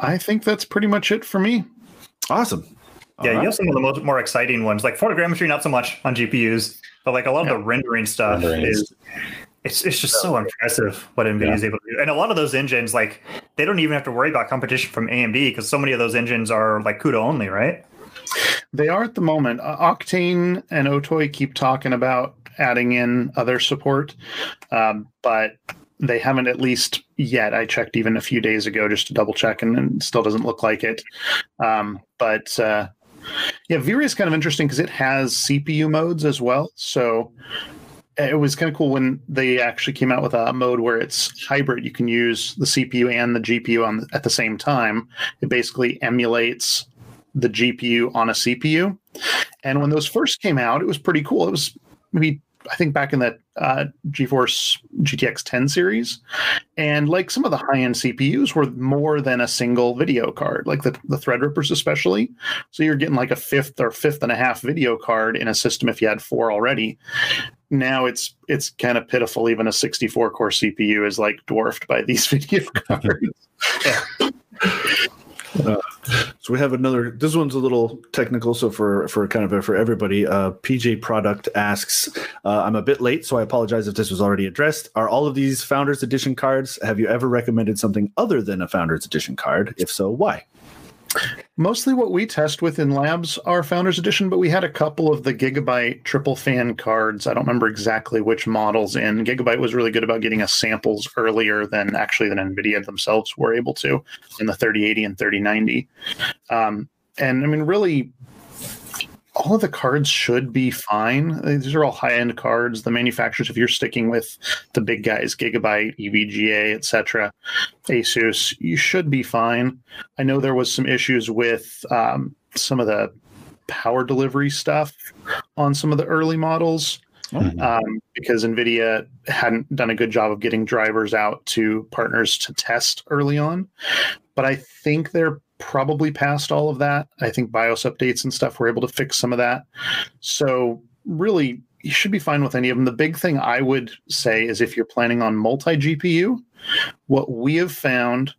E: I think that's pretty much it for me.
A: Awesome. All
B: yeah,
A: right.
B: you have some of the most more exciting ones, like photogrammetry, not so much on GPUs, but like a lot of the rendering stuff
C: Rendering is-
B: is it's it's just so impressive what NVIDIA
C: Yeah.
B: is able to do. And a lot of those engines, like they don't even have to worry about competition from AMD because so many of those engines are like CUDA only, right?
E: They are at the moment. Uh, Octane and Otoy keep talking about adding in other support, um, but they haven't at least yet. I checked even a few days ago just to double check, and, and still doesn't look like it. Um, but uh, yeah, V-Ray is kind of interesting because it has CPU modes as well. So it was kind of cool when they actually came out with a mode where it's hybrid. You can use the CPU and the GPU on at the same time. It basically emulates the GPU on a CPU. And when those first came out, it was pretty cool. It was maybe I think back in that uh, GeForce GTX 10 series, and like some of the high end CPUs were more than a single video card, like the the Threadrippers especially. So you're getting like a fifth or fifth and a half video card in a system if you had four already. Now it's it's kind of pitiful. Even a 64 core CPU is like dwarfed by these video cards.
A: So we have another. This one's a little technical, so for for kind of for everybody, uh, PJ Product asks, uh, "I'm a bit late, so I apologize if this was already addressed. Are all of these Founders Edition cards? Have you ever recommended something other than a Founders Edition card? If so, why?"
E: Mostly what we test with in labs are Founders Edition, but we had a couple of the Gigabyte triple fan cards. I don't remember exactly which models in. Gigabyte was really good about getting us samples earlier than actually than NVIDIA themselves were able to in the 3080 and 3090. Um, and I mean, really, all of the cards should be fine. These are all high end cards. The manufacturers, if you're sticking with the big guys, Gigabyte, EVGA, etc., Asus, you should be fine. I know there was some issues with um, some of the power delivery stuff on some of the early models.
C: Mhm.
E: um, because NVIDIA hadn't done a good job of getting drivers out to partners to test early on. But I think they're probably past all of that. I think BIOS updates and stuff were able to fix some of that. So, really, you should be fine with any of them. The big thing I would say is if you're planning on multi GPU, what we have found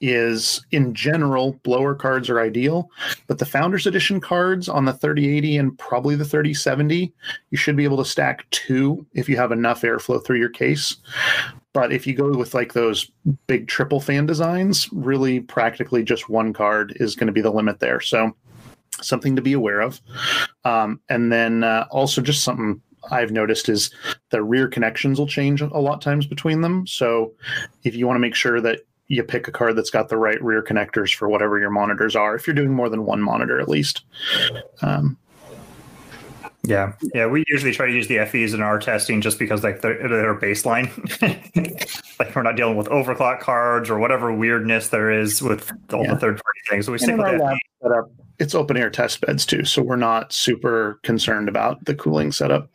E: is in general, blower cards are ideal, but the Founders Edition cards on the 3080 and probably the 3070, you should be able to stack two if you have enough airflow through your case. But if you go with like those big triple fan designs, really practically just one card is going to be the limit there. So something to be aware of. Um, and then uh, also just something I've noticed is the rear connections will change a lot times between them. So if you want to make sure that you pick a card that's got the right rear connectors for whatever your monitors are, if you're doing more than one monitor at least. Um,
B: Yeah, yeah. We usually try to use the FEs in our testing just because like they're, they're baseline. like we're not dealing with overclock cards or whatever weirdness there is with all
E: Yeah.
B: the third party things. So we
E: and
B: stick with that.
E: It's open air test beds too, so we're not super concerned about the cooling setup.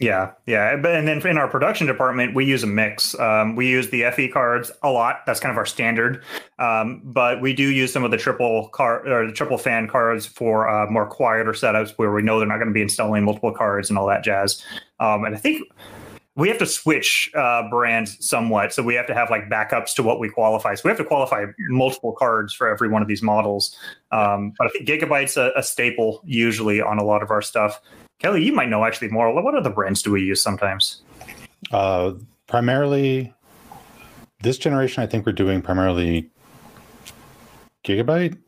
B: Yeah, yeah. And then in our production department, we use a mix. Um, we use the FE cards a lot. That's kind of our standard. Um, but we do use some of the triple car or the triple fan cards for uh, more quieter setups where we know they're not going to be installing multiple cards and all that jazz. Um, and I think we have to switch uh, brands somewhat. So we have to have like backups to what we qualify. So we have to qualify multiple cards for every one of these models. Um, but I think Gigabyte's a, a staple usually on a lot of our stuff. Kelly, you might know actually more. What other brands do we use sometimes?
C: Uh, primarily, this generation, I think we're doing primarily Gigabyte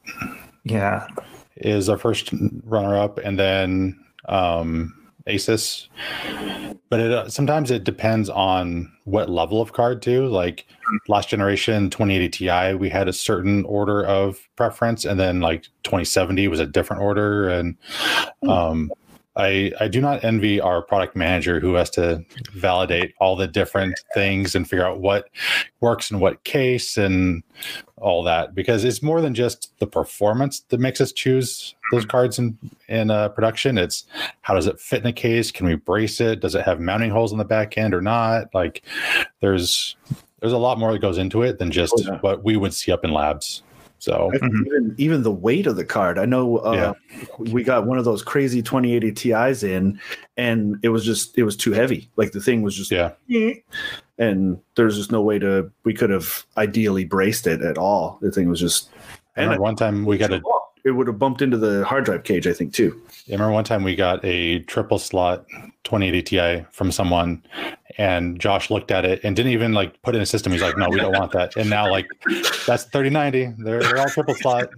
B: Yeah.
C: is our first runner up, and then um, Asus. But it uh, sometimes it depends on what level of card too. Like last generation 2080 Ti, we had a certain order of preference, and then like 2070 was a different order. And um, I I do not envy our product manager who has to validate all the different things and figure out what works in what case and all that because it's more than just the performance that makes us choose those cards in in uh, production. It's how does it fit in a case? Can we brace it? Does it have mounting holes on the back end or not? Like there's there's a lot more that goes into it than just
A: Oh, yeah.
C: what we would see up in labs. So
A: I think
B: Mhm.
A: even even the weight of the card. I know uh, we got one of those crazy 2080 Ti's in, and it was just it was too heavy. Like the thing was just
C: yeah,
A: and there's just no way to we could have ideally braced it at all. The thing was just and
C: remember one time we got a
A: it would have bumped into the hard drive cage. I think too.
C: I remember one time we got a triple slot 2080 Ti from someone, and Josh looked at it and didn't even like put it in a system. He's like, "No, we don't want that." And now, like, that's 3090. They're, they're all triple slot.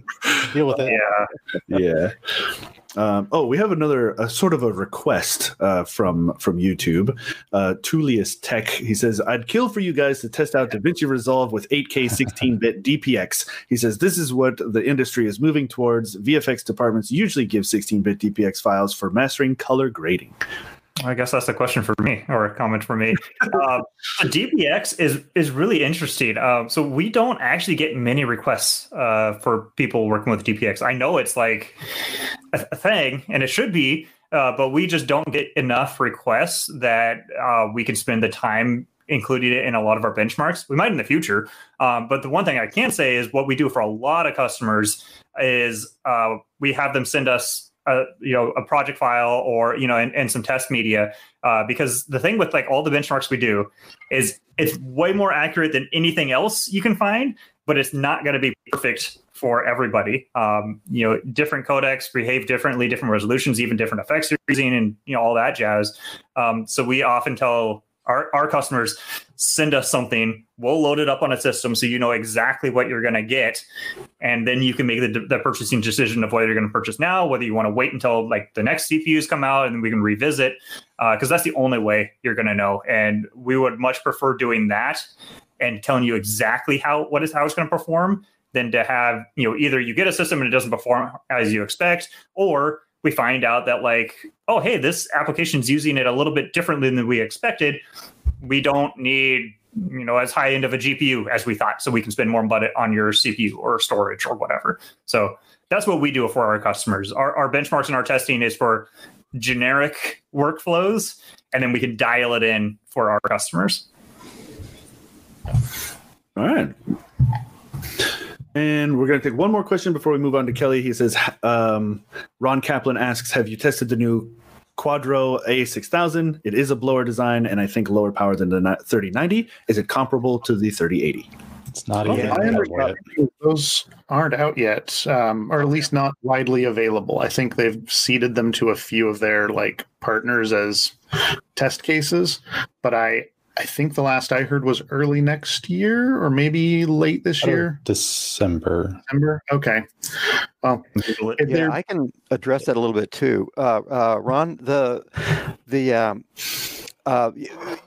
C: Deal with it.
B: Yeah.
A: yeah. Um, oh, we have another a sort of a request uh, from from YouTube. Uh, Tullius Tech. He says, "I'd kill for you guys to test out DaVinci Resolve with 8K 16-bit DPX." He says, "This is what the industry is moving towards. VFX departments usually give 16-bit DPX files for mastering color grading."
B: I guess that's a question for me or a comment for me. uh, DPX is is really interesting. Um, so we don't actually get many requests uh, for people working with DPX. I know it's like a, a thing, and it should be, uh, but we just don't get enough requests that uh, we can spend the time including it in a lot of our benchmarks. We might in the future, um, but the one thing I can say is what we do for a lot of customers is uh, we have them send us a you know a project file or you know and, and some test media uh, because the thing with like all the benchmarks we do is it's way more accurate than anything else you can find but it's not going to be perfect for everybody. Um, you know different codecs behave differently different resolutions even different effects you're using and you know all that jazz. Um, so we often tell our, our customers send us something we'll load it up on a system so you know exactly what you're going to get. And then you can make the, the purchasing decision of whether you're going to purchase now whether you want to wait until like the next cpus come out and we can revisit uh, because that's the only way you're going to know. And we would much prefer doing that and telling you exactly how what is how it's going to perform than to have you know either you get a system and it doesn't perform as you expect or we find out that like oh hey this application's using it a little bit differently than we expected we don't need you know as high end of a gpu as we thought so we can spend more money on your cpu or storage or whatever so that's what we do for our customers our, our benchmarks and our testing is for generic workflows and then we can dial it in for our customers.
A: All right. And we're going to take one more question before we move on to Kelly. He says, um, Ron Kaplan asks, Have you tested the new Quadro A6000? It is a blower design and I think lower power than the 3090. Is it comparable to the 3080?
C: It's not even.
E: I
C: out
E: understand
C: yet.
E: those aren't out yet, um, or at least not widely available. I think they've seeded them to a few of their like partners as test cases, but I I think the last I heard was early next year or maybe late this year,
C: December.
E: December. Okay. Well,
B: Google it.
E: if
D: Yeah,
E: they're
D: I can address that a little bit too. Uh, uh, Ron, the the um, uh,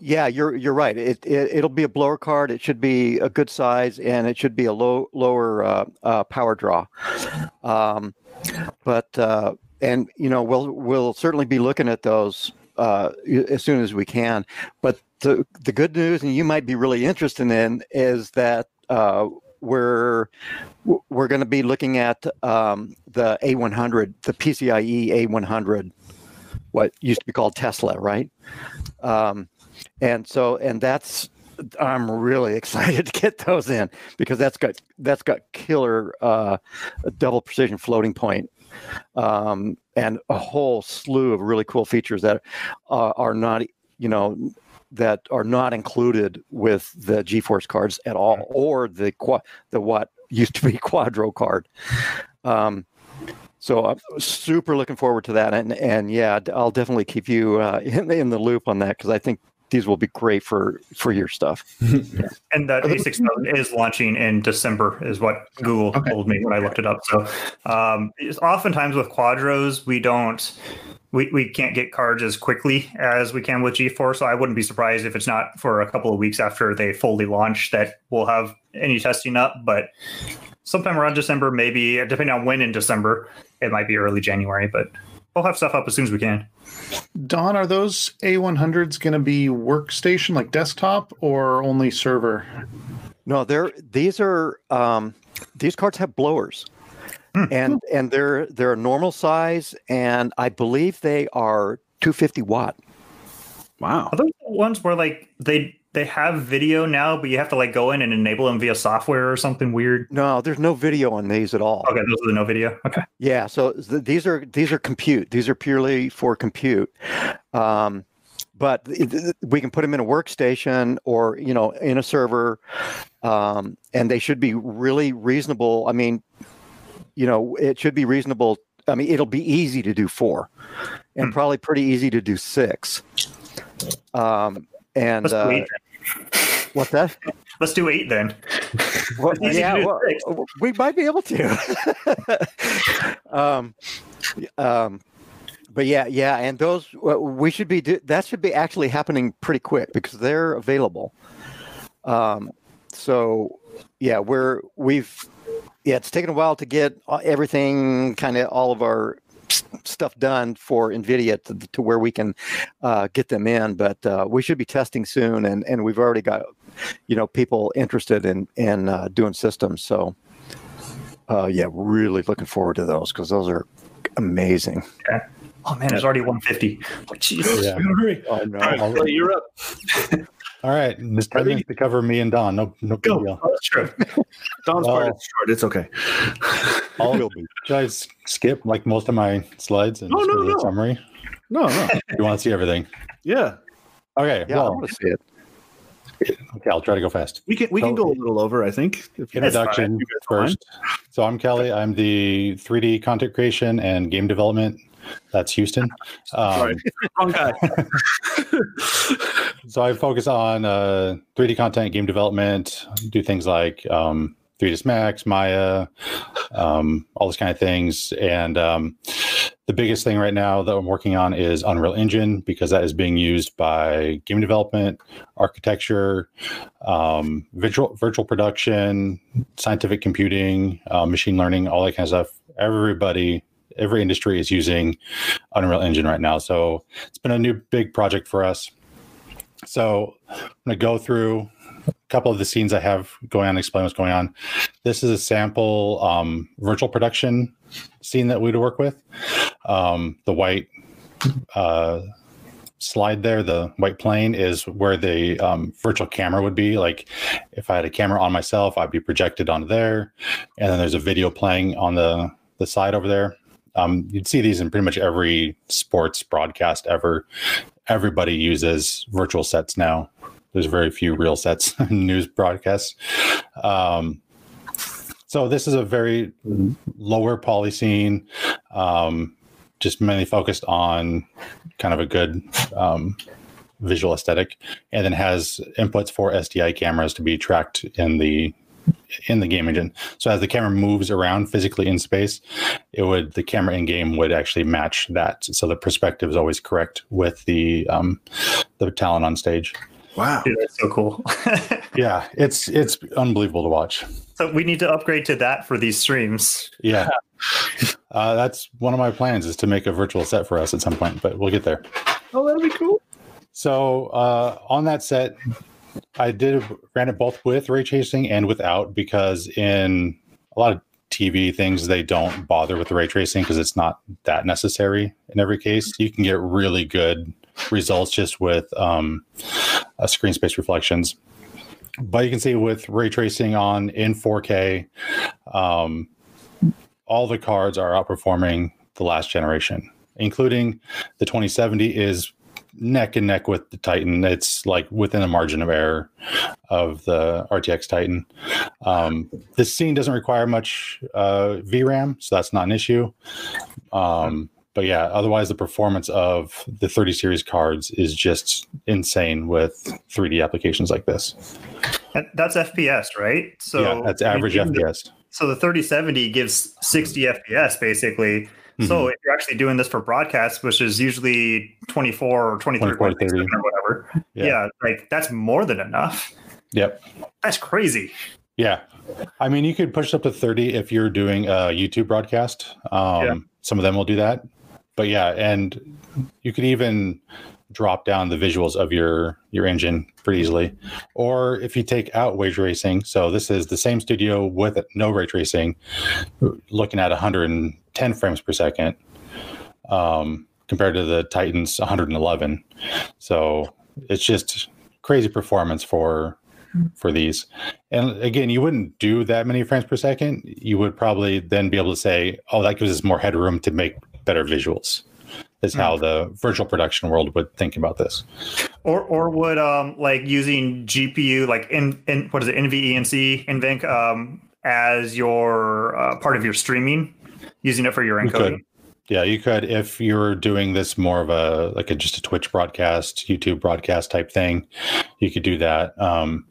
D: yeah, you're you're right. It, it it'll be a blower card. It should be a good size, and it should be a low lower uh, uh, power draw. Um, but uh, and you know we'll we'll certainly be looking at those uh, as soon as we can. But the the good news, and you might be really interested in, is that uh, we're we're going to be looking at um, the A100, the PCIe A100, what used to be called Tesla, right? Um, and so, and that's I'm really excited to get those in because that's got that's got killer uh, double precision floating point um, and a whole slew of really cool features that uh, are not you know that are not included with the GeForce cards at all, or the the what used to be Quadro card. Um, so I'm super looking forward to that, and and yeah, I'll definitely keep you uh, in, in the loop on that because I think these will be great for for your stuff.
B: And that A6000 is launching in December, is what Google
E: Okay.
B: told me when I looked it up. So, um, it's oftentimes with Quadros, we don't, we, we can't get cards as quickly as we can with GeForce. So, I wouldn't be surprised if it's not for a couple of weeks after they fully launch that we'll have any testing up. But sometime around December, maybe depending on when in December, it might be early January. But we'll have stuff up as soon as we can.
E: Don, are those A100s going to be workstation like desktop or only server?
D: No, they're these are um, these cards have blowers, and and they're they're a normal size, and I believe they are 250 watt.
A: Wow.
B: Are those the ones where like they they have video now, but you have to like go in and enable them via software or something weird?
D: No, there's no video on these at all.
B: Okay, those are the no video. Okay.
D: Yeah, so th- these are these are compute. These are purely for compute. Um, but th- th- we can put them in a workstation or you know in a server, um, and they should be really reasonable. I mean, you know, it should be reasonable. I mean, it'll be easy to do four, and
B: Hmm.
D: probably pretty easy to do six. Um, and
B: Let's
D: uh, what's that?
B: Let's do eight then.
D: Well, yeah, well, we might be able to. um, um, but yeah, yeah, and those uh, we should be do, that should be actually happening pretty quick because they're available. Um, so yeah, we're we've yeah, it's taken a while to get everything kind of all of our stuff done for NVIDIA to, to where we can uh, get them in, but uh, we should be testing soon, and and we've already got you know people interested in in uh, doing systems. So uh, yeah, really looking forward to those because those are amazing.
B: Oh man, there's already 150. Like, Jesus.
C: Yeah.
A: Hurry.
D: Oh no.
A: All right, Kelly, you're up.
C: All right. This ten minutes to cover me and Don. No, no big
A: Go.
C: deal.
B: Oh, that's true.
A: Don's part is short. It's okay.
C: I'll, be. should I s- skip like most of my slides and
A: No,
C: just
A: no,
C: go
A: no.
C: summary?
A: No, no.
C: You want to see everything?
A: Yeah.
C: Okay.
D: Yeah, I
C: well,
D: want to see it.
C: okay. I'll try to go fast.
A: We can we can go a little over, I think. If
C: Introduction
A: You mind?
C: first. So I'm Kelly. I'm the 3D content creation and game development. That's Houston. Um,
A: Right. Wrong guy.
C: So I focus on uh, 3D content, game development, do things like um, 3ds Max, Maya, um, all those kind of things. And um, the biggest thing right now that I'm working on is Unreal Engine because that is being used by game development, architecture, um, virtual virtual production, scientific computing, uh, machine learning, all that kind of stuff. Everybody. Every industry is using Unreal Engine right now. So it's been a new big project for us. So I'm going to go through a couple of the scenes I have going on, explain what's going on. This is a sample um, virtual production scene that we'd work with. Um, the white uh, slide there, the white plane, is where the um, virtual camera would be. Like if I had a camera on myself, I'd be projected onto there, and then there's a video playing on the the side over there. Um, you'd see these in pretty much every sports broadcast ever. Everybody uses virtual sets now. There's very few real sets in news broadcasts. Um, so this is a very lower poly scene, um, just mainly focused on kind of a good um, visual aesthetic, and then has inputs for SDI cameras to be tracked in the in the game engine. So as the camera moves around physically in space, it would the camera in game would actually match that. So the perspective is always correct with the um, the talent on stage.
A: Wow.
B: Dude, that's so cool.
C: Yeah, it's it's unbelievable to watch.
B: so we need to upgrade to that for these streams.
C: Yeah. Uh, that's one of my plans is to make a virtual set for us at some point, but we'll get there.
A: Oh, that'd be cool.
C: So uh, on that set, I did ran it both with ray tracing and without because in a lot of TV things they don't bother with the ray tracing because it's not that necessary in every case. You can get really good results just with um, uh, screen space reflections. But you can see with ray tracing on in 4K, um, all the cards are outperforming the last generation, including the 2070 is neck and neck with the Titan. It's like within a margin of error of the RTX Titan. Um, this scene doesn't require much uh, VRAM, so that's not an issue. Um, but yeah, otherwise the performance of the 30 series cards is just insane with 3D applications like this.
B: And That's FPS, right? So
C: yeah, that's
B: I mean,
C: average
B: the-
C: FPS.
B: So the 3070 gives 60 FPS basically.
C: Mm-hmm.
B: So if you're actually doing this for broadcast, which is usually 24 or 23
C: 24, 30.
B: or whatever,
C: Yeah.
B: yeah. like that's more than enough.
C: Yep.
B: That's crazy.
C: Yeah. I mean, you could push it up to 30 if you're doing a YouTube broadcast. Um,
B: Yeah.
C: Some of them will do that. But yeah, and you could even drop down the visuals of your your engine pretty easily. Or if you take out ray tracing, so this is the same studio with no ray tracing, looking at 110 frames per second um, compared to the Titans 111. So it's just crazy performance for for these. And again, you wouldn't do that many frames per second. You would probably then be able to say, "Oh, that gives us more headroom to make better visuals." Is how the virtual production world would think about this.
B: Or or would um like using GPU like in, in what is it NVENC NVENC um as your uh, part of your streaming, using it for your
C: You
B: encoding.
C: could. Yeah, you could if you're doing this more of a like a just a Twitch broadcast, YouTube broadcast type thing. You could do that. Um,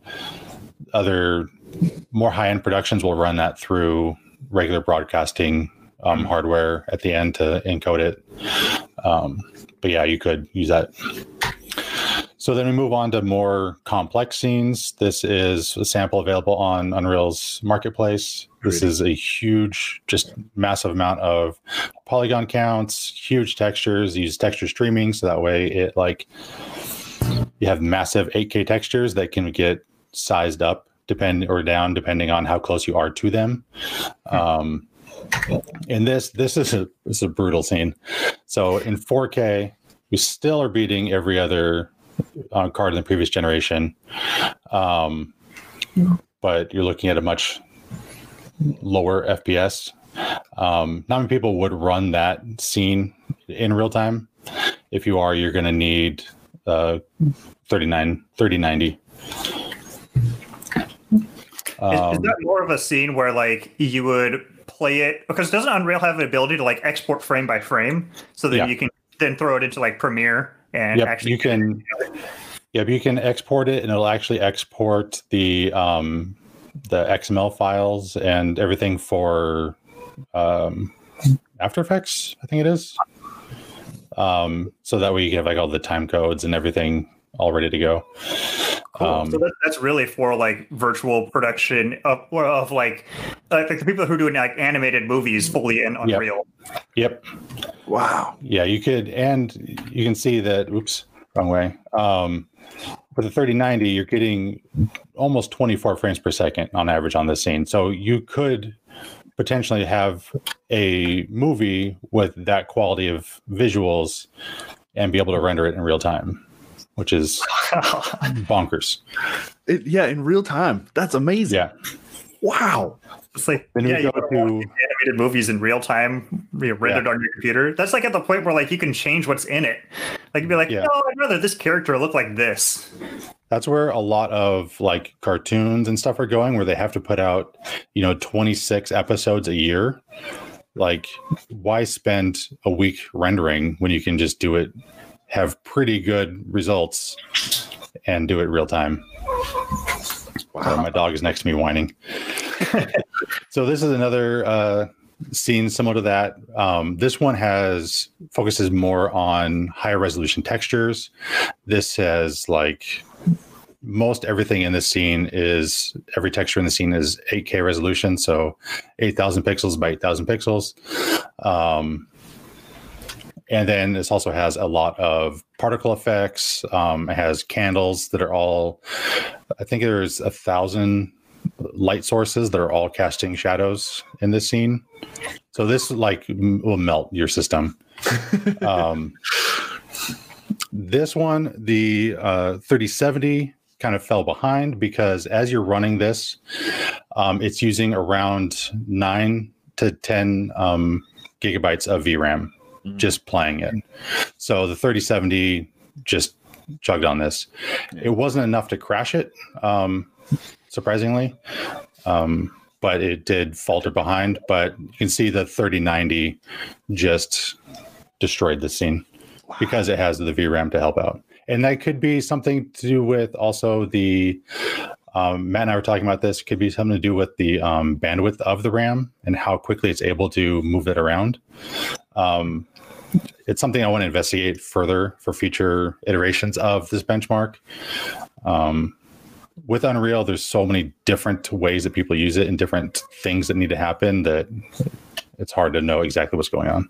C: other more high end productions will run that through regular broadcasting um, hardware at the end to encode it. Um, but yeah, you could use that. So then we move on to more complex scenes. This is a sample available on Unreal's marketplace. This is a huge, just massive amount of polygon counts, huge textures. Use texture streaming so that way it like you have massive 8K textures that can get sized up depend or down depending on how close you are to them. Um, and this this is a this is a brutal scene. So in 4K, we still are beating every other uh, card in the previous generation, um, but you're looking at a much lower FPS. Um, not many people would run that scene in real time. If you are, you're going to need uh, 39 3090.
B: Is, is
C: Um,
B: that more of a scene where like you would play it because doesn't Unreal have the ability to like export frame by frame so that
C: Yeah.
B: you can then throw it into like Premiere and
C: Yep,
B: actually
C: you can. Yep, you can export it, and it'll actually export the um, the XML files and everything for um, After Effects. I think it is. Um, so that way you can have like all the time codes and everything all ready to go.
B: Cool.
C: Um,
B: so that, that's really for like virtual production of, of like like the people who are doing like animated movies fully in Unreal.
C: Yep.
A: Wow.
C: Yeah, you could, and you can see that. Oops, wrong way. Um, for the 3090, you're getting almost 24 frames per second on average on this scene. So you could potentially have a movie with that quality of visuals and be able to render it in real time, which is bonkers.
A: It, yeah, in real time. That's amazing.
C: Yeah.
A: Wow.
B: It's like
C: Then we
B: yeah,
C: go
B: you can
C: to-
B: watch animated movies in real time, you know, rendered on your computer. That's like at the point where like you can change what's in it. Like you'd be like,
C: Yeah.
B: no, I'd rather this character look like this.
C: That's where a lot of like cartoons and stuff are going, where they have to put out, you know, 26 episodes a year. Like, why spend a week rendering when you can just do it, have pretty good results, and do it real time? Sorry, my dog is next to me whining. so this is another uh, scene similar to that. Um, this one has focuses more on higher resolution textures. This has like most everything in this scene is every texture in the scene is 8K resolution, so 8,000 pixels by 8,000 pixels. Um, and then this also has a lot of particle effects. Um, it has candles that are all, I think there's a thousand light sources that are all casting shadows in this scene. So this like m- will melt your system. um, this one, the uh, 3070 kind of fell behind because as you're running this, um, it's using around nine to 10 um, gigabytes of VRAM just playing it. So the 3070 just chugged on this. It wasn't enough to crash it, um, surprisingly. Um, but it did falter behind. But you can see the 3090 just destroyed the scene because it has the VRAM to help out. And that could be something to do with also the um, Matt and I were talking about this. Could be something to do with the um, bandwidth of the RAM and how quickly it's able to move it around. Um, it's something I want to investigate further for future iterations of this benchmark. Um, with Unreal, there's so many different ways that people use it and different things that need to happen that it's hard to know exactly what's going on.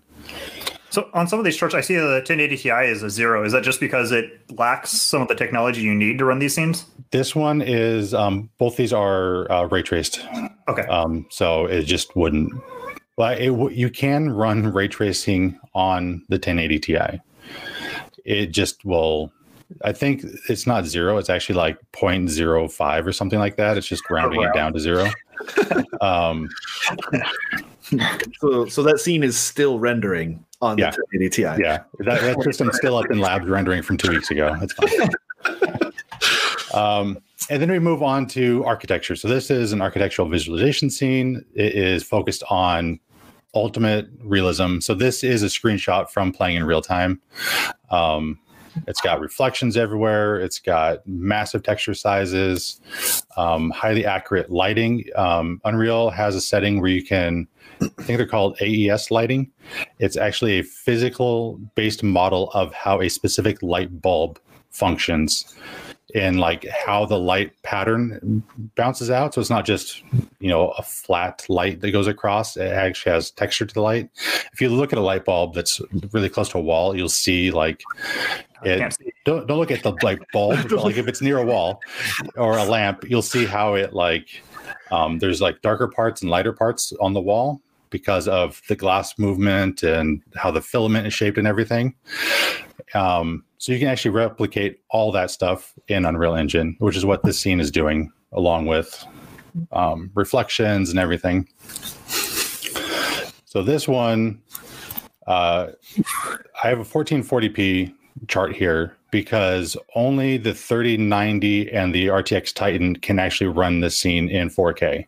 B: So on some of these charts, I see the 1080 Ti is a zero. Is that just because it lacks some of the technology you need to run these scenes?
C: This one is um, both these are uh, ray traced,
B: Okay.
C: um, so it just wouldn't. Well, it, w- you can run ray tracing on the 1080 Ti. It just will. I think it's not zero. It's actually like 0.05 or something like that. It's just rounding it down to zero. um,
A: So, so that scene is still rendering on
C: Yeah.
A: the 1080 Ti.
C: yeah, that, that system's still up in labs rendering from two weeks ago. It's fine. um, and then we move on to architecture. So this is an architectural visualization scene. It is focused on ultimate realism. So this is a screenshot from playing in real time. Um, it's got reflections everywhere. It's got massive texture sizes, um, highly accurate lighting. Um, Unreal has a setting where you can, I think they're called IES lighting. It's actually a physical based model of how a specific light bulb functions and like how the light pattern bounces out. So it's not just, you know, a flat light that goes across. It actually has texture to the light. If you look at a light bulb that's really close to a wall, you'll see like it, don't don't look at the like bulb, like if it's near a wall or a lamp, you'll see how it like um, there's like darker parts and lighter parts on the wall because of the glass movement and how the filament is shaped and everything. Um, so you can actually replicate all that stuff in Unreal Engine, which is what this scene is doing, along with um, reflections and everything. So this one, uh, I have a 1440p chart here because only the 3090 and the RTX Titan can actually run this scene in 4K.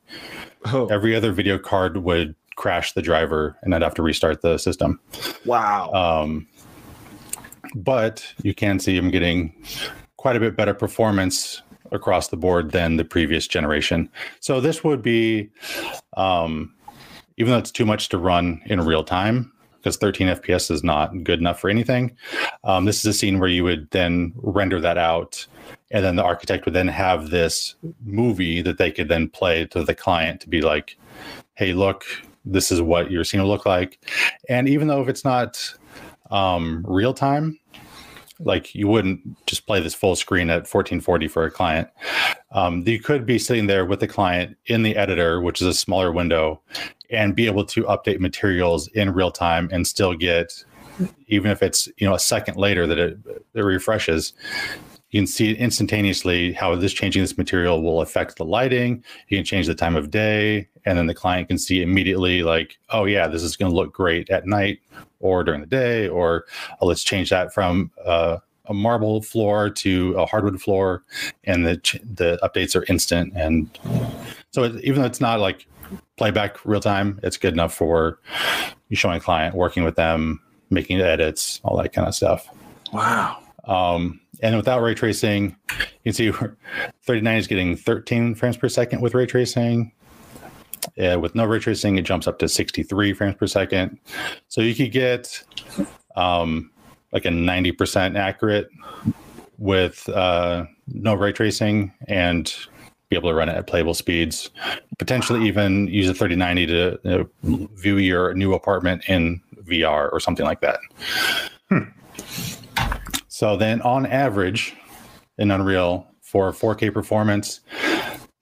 A: Oh,
C: Every other video card would crash the driver and I'd have to restart the system.
A: wow.
C: Um, but you can see I'm getting quite a bit better performance across the board than the previous generation. So this would be, um, even though it's too much to run in real time, because 13 FPS is not good enough for anything. Um, this is a scene where you would then render that out, and then the architect would then have this movie that they could then play to the client to be like, "Hey, look, this is what your scene will look like." And even though if it's not um, real time, like you wouldn't just play this full screen at 1440 for a client. Um, you could be sitting there with the client in the editor, which is a smaller window, and be able to update materials in real time and still get even if it's you know a second later that it, it refreshes, you can see instantaneously how this changing this material will affect the lighting. You can change the time of day, and then the client can see immediately, like, oh yeah, this is going to look great at night or during the day, or oh, let's change that from uh, a marble floor to a hardwood floor, and the ch- the updates are instant. And so it, even though it's not like playback real time, it's good enough for you showing a client, working with them, making edits, all that kind of stuff.
A: Wow.
C: Um, and without ray tracing, you can see 39 is getting 13 frames per second with ray tracing. Uh, with no ray tracing, it jumps up to 63 frames per second. So you could get um, like a 90% accurate with uh, no ray tracing and be able to run it at playable speeds. Potentially even use a 3090 to uh, view your new apartment in VR or something like that. So then, on average, in Unreal for 4K performance,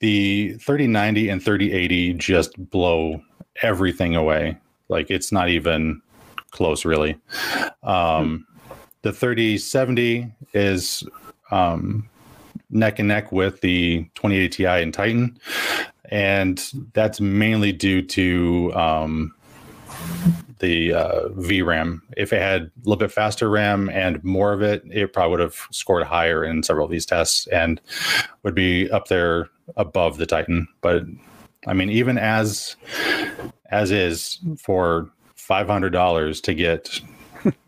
C: the 3090 and 3080 just blow everything away. Like it's not even close, really. Um, the 3070 is um, neck and neck with the 2080 Ti and Titan, and that's mainly due to um, the uh, VRAM. If it had a little bit faster RAM and more of it, it probably would have scored higher in several of these tests and would be up there above the Titan. But I mean, even as as is for five hundred dollars to get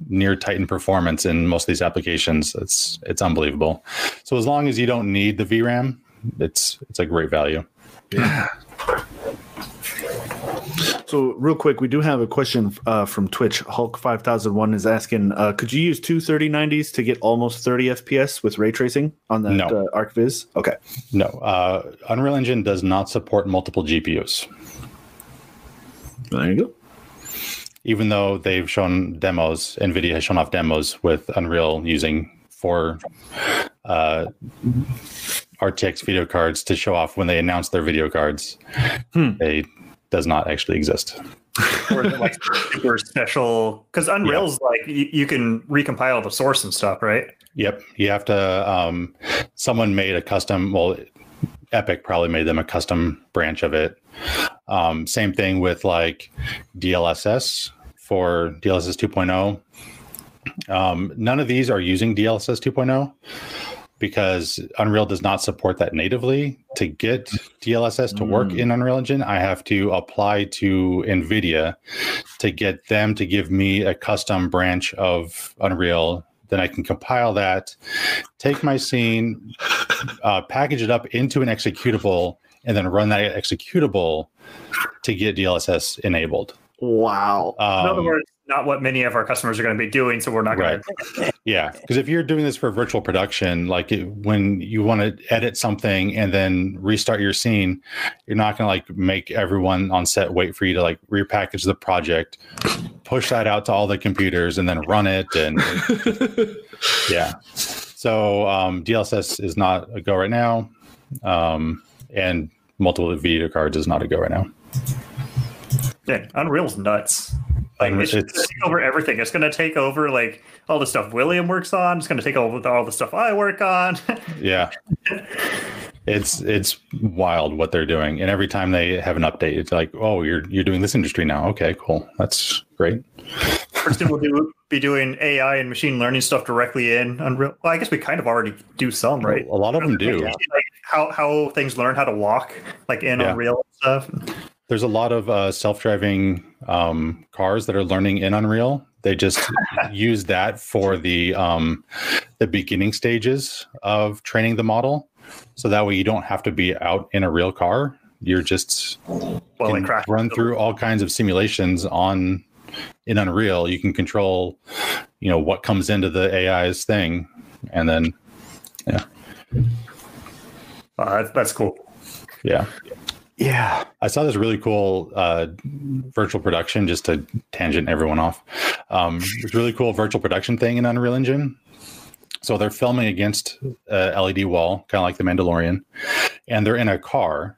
C: near Titan performance in most of these applications, it's it's unbelievable. So as long as you don't need the VRAM, it's it's a great value.
A: Yeah. So, real quick, we do have a question uh, from Twitch. Hulk five thousand one is asking, uh, could you use two 3090s to get almost thirty FPS with ray tracing on that
C: No.
A: uh, ArchViz? Okay,
C: No, uh, Unreal Engine does not support multiple GPUs.
A: there you go.
C: even though they've shown demos, NVIDIA has shown off demos with Unreal using four uh, RTX video cards to show off when they announced their video cards.
A: Hmm.
C: They does not actually exist.
B: or like super special because Unreal's like you, you can recompile the source and stuff, right?
C: Yep, you have to. Um, someone made a custom. Well, Epic probably made them a custom branch of it. Um, same thing with like DLSS for DLSS 2.0. Um, none of these are using DLSS 2.0 because Unreal does not support that natively. To get DLSS to work
A: Mm.
C: in Unreal Engine, I have to apply to NVIDIA to get them to give me a custom branch of Unreal. Then I can compile that, take my scene, uh, package it up into an executable, and then run that executable to get DLSS enabled.
A: Wow.
B: In other
C: Um,
B: words, not what many of our customers are going to be doing, so we're not going to.
C: Yeah, because if you're doing this for virtual production, like it, when you want to edit something and then restart your scene, you're not going to like make everyone on set wait for you to like repackage the project, push that out to all the computers, and then run it. And yeah, so um, DLSS is not a go right now, um, and multiple video cards is not a go right now.
B: Yeah, Unreal's nuts. Like
C: Unre-
B: it's, just gonna take over everything. It's going to take over like all the stuff William works on. It's going to take over all the stuff I work on.
C: Yeah. It's it's wild what they're doing, and every time they have an update, it's like, oh, you're you're doing this industry now. Okay, cool, that's great.
B: First, we'll do, be doing AI and machine learning stuff directly in Unreal. Well, I guess we kind of already do some, right?
C: A lot of them do.
B: Like how how things learn how to walk, like in
C: Yeah.
B: Unreal stuff.
C: There's a lot of uh, self-driving um, cars that are learning in Unreal. They just use that for the um, the beginning stages of training the model, so that way you don't have to be out in a real car. You're just
B: Well,
C: can run through all kinds of simulations on in Unreal. You can control, you know, what comes into the AI's thing, and then
B: Uh, that's, that's cool.
C: yeah.
D: Yeah.
C: I saw this really cool uh, virtual production, just to tangent everyone off. Um, this really cool virtual production thing in Unreal Engine. So they're filming against a LED wall, kind of like The Mandalorian, and they're in a car.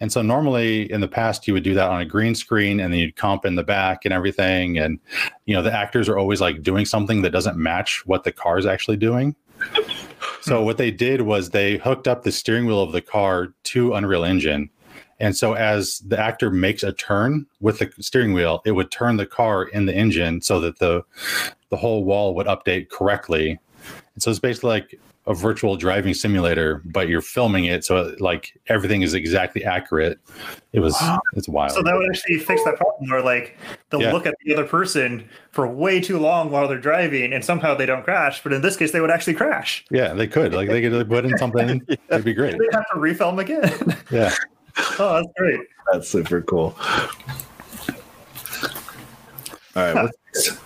C: And so normally in the past you would do that on a green screen and then you'd comp in the back and everything. And you know, the actors are always like doing something that doesn't match what the car is actually doing. So what they did was they hooked up the steering wheel of the car to Unreal Engine. And so as the actor makes a turn with the steering wheel, it would turn the car in the engine so that the the whole wall would update correctly. And so it's basically like a virtual driving simulator, but you're filming it, so like everything is exactly accurate. It was it's wild.
B: So that would actually fix that problem where like they'll
C: Yeah.
B: look at the other person for way too long while they're driving and somehow they don't crash. But in this case, they would actually crash.
C: yeah, they could like they could put in something. It'd be great.
B: They'd have to refilm again.
C: Yeah.
B: Oh, that's great.
A: That's super cool. All right. What's next?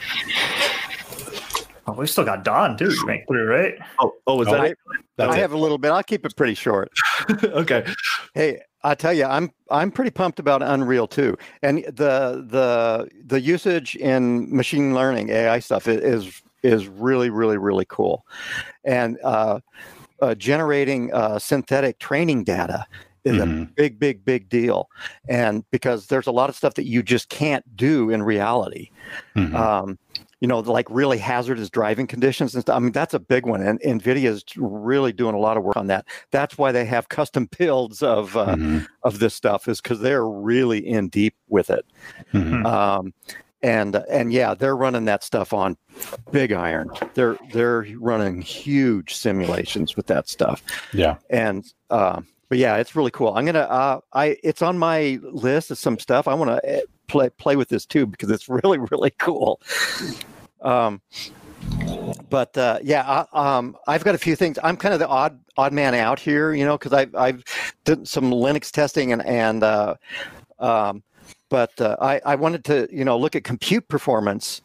B: Oh, we still got Don too to make through, right?
A: Oh, oh, is
C: Oh,
A: that
C: That's
D: I
C: it.
D: have a little bit. I'll keep it pretty short.
A: okay?
D: Hey, I tell you, I'm I'm pretty pumped about Unreal too, and the the the usage in machine learning AI stuff is is really really really cool, and uh, uh, generating uh, synthetic training data is a
C: Mhm.
D: big big big deal, and because there's a lot of stuff that you just can't do in reality.
C: Mhm.
D: Um, you know, like really hazardous driving conditions and stuff. I mean, that's a big one, and Nvidia is really doing a lot of work on that. That's why they have custom builds of uh,
C: Mhm.
D: of this stuff, is because they're really in deep with it.
C: Mhm.
D: Um, and and yeah, they're running that stuff on big iron. They're they're running huge simulations with that stuff
C: Yeah.
D: and uh, but yeah, it's really cool. I'm gonna uh, I it's on my list of some stuff I want to play play with this too because it's really really cool. Um, but uh, yeah, I, um, I've got a few things. I'm kind of the odd odd man out here, you know, because I've I've done some Linux testing and and uh, um, but uh, I I wanted to you know look at compute performance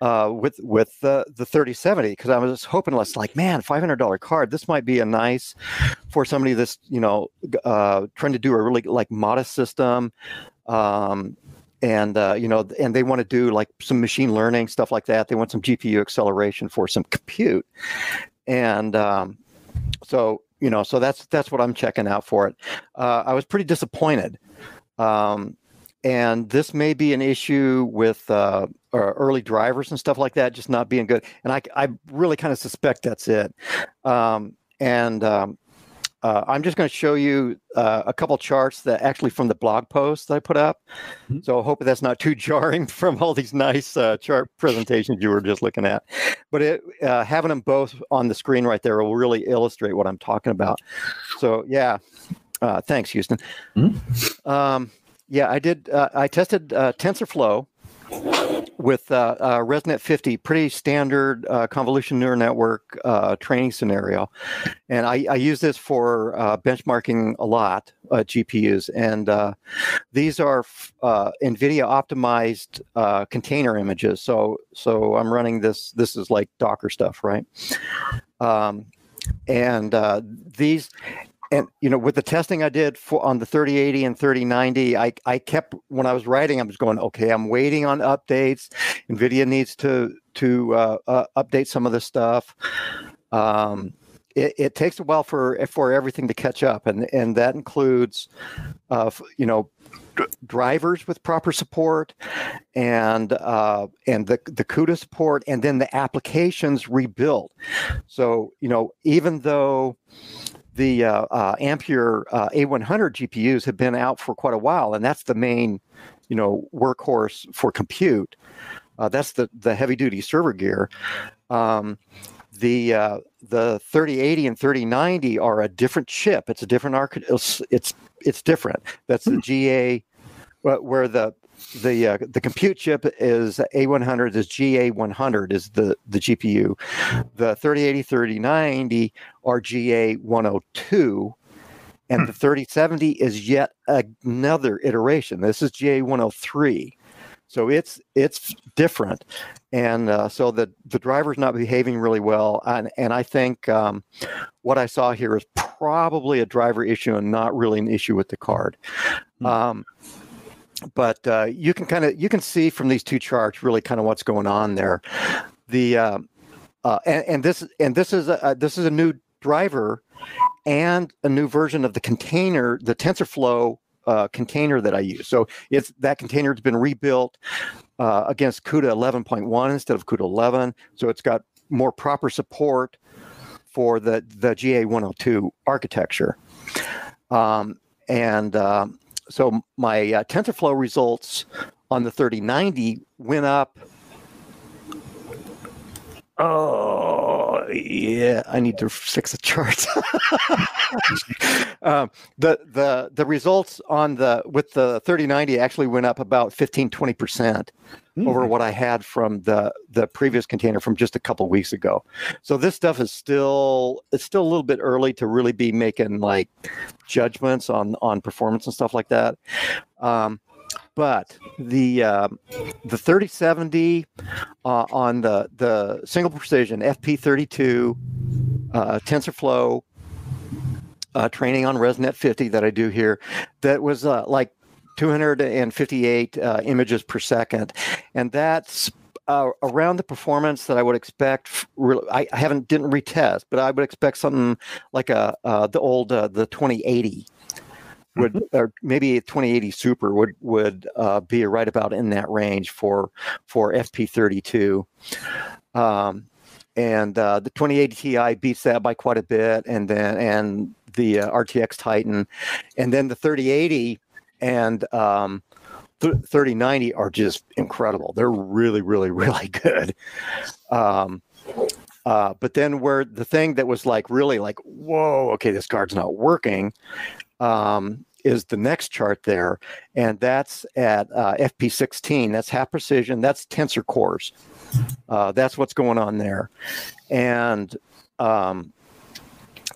D: uh, with with the the 3070 because I was hoping less like man $500 card this might be a nice for somebody that's you know uh, trying to do a really like modest system um, and uh, you know and they want to do like some machine learning stuff like that. They want some GPU acceleration for some compute. And um, so you know so that's that's what I'm checking out for it. Uh, I was pretty disappointed um, and this may be an issue with uh, uh, early drivers and stuff like that just not being good. And i, I really kind of suspect that's it. Um, and um, uh, i'm just going to show you uh, a couple charts that actually from the blog post that i put up.
A: Mhm.
D: so i hope that's not too jarring from all these nice uh, chart presentations you were just looking at. But it, uh, having them both on the screen right there will really illustrate what i'm talking about. So yeah. Uh, thanks houston. Um, yeah, I did. Uh, I tested uh, TensorFlow with uh, uh, ResNet 50, pretty standard uh, convolution neural network uh, training scenario, and I, I use this for benchmarking a lot GPUs, and these are NVIDIA optimized container images. So, so I'm running this. This is like Docker stuff, right? Um, and these and you know with the testing i did for on the 3080 and 3090 i i kept when i was writing i was going okay i'm waiting on updates. Nvidia needs to to uh, uh, update some of the stuff. Um it, it takes a while for for everything to catch up and and that includes uh you know drivers with proper support and uh and the the CUDA support and then the applications rebuilt so you know even though the uh, uh, Ampere uh, A100 GPUs have been out for quite a while, and that's the main, you know, workhorse for compute. Uh, that's the the heavy duty server gear. Um, the uh, the 3080 and 3090 are a different chip. It's a different architecture. It's, it's it's different. That's the GA, where the the uh, the compute chip is A100 is GA100 is the the GPU. The 3080 3090 are GA102 and the 3070 is yet another iteration. This is GA103. So it's it's different, and uh, so the the driver's not behaving really well, and and I think um, what I saw here is probably a driver issue and not really an issue with the card.
A: Hmm.
D: Um, but uh, you can kind of you can see from these two charts really kind of what's going on there. The uh, uh, and, and this and this is a, this is a new driver, and a new version of the container, the TensorFlow uh, container that I use. So it's that container has been rebuilt uh, against CUDA 11.1 instead of CUDA 11. So it's got more proper support for the the GA 102 architecture. Um, and so my uh, TensorFlow results on the 3090 went up. Oh yeah, I need to fix the chart. um, the the the results on the with the 3090 actually went up about 15 20 percent over what I had from the the previous container from just a couple weeks ago. So this stuff is still it's still a little bit early to really be making like judgments on on performance and stuff like that. Um, but the uh, the 3070 uh, on the the single precision FP32 uh, TensorFlow uh, training on ResNet 50 that I do here, that was uh, like 258 uh, images per second, and that's uh, around the performance that I would expect. I, I, haven't didn't retest, but I would expect something like a the old the 2080 would or maybe a 2080 Super would would uh, be right about in that range for for FP32. Um, and uh, the 2080 Ti beats that by quite a bit, and then and the uh, RTX Titan, and then the 3080 and um, th- 3090 are just incredible. They're really, really, really good. Um, uh, but then where the thing that was like really like, whoa, okay, this card's not working, um, is the next chart there, and that's at uh, FP16. That's half precision. That's tensor cores. Uh, that's what's going on there, and um,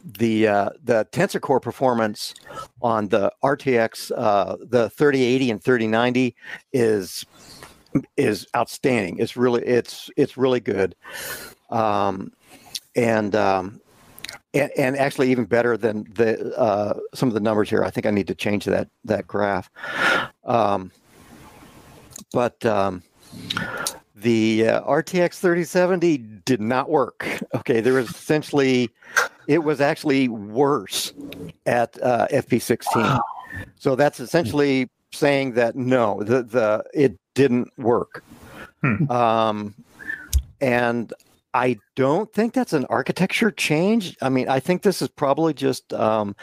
D: the uh, the tensor core performance on the RTX uh, the 3080 and 3090 is is outstanding. It's really it's it's really good, um, and um, and, and actually even better than the uh, some of the numbers here. I think I need to change that that graph. Um, but um, the uh, RTX 3070 did not work. Okay, there was essentially, it was actually worse at uh, FP16. So that's essentially saying that no, the the it didn't work. Hmm. Um, and I don't think that's an architecture change. I mean, I think this is probably just um,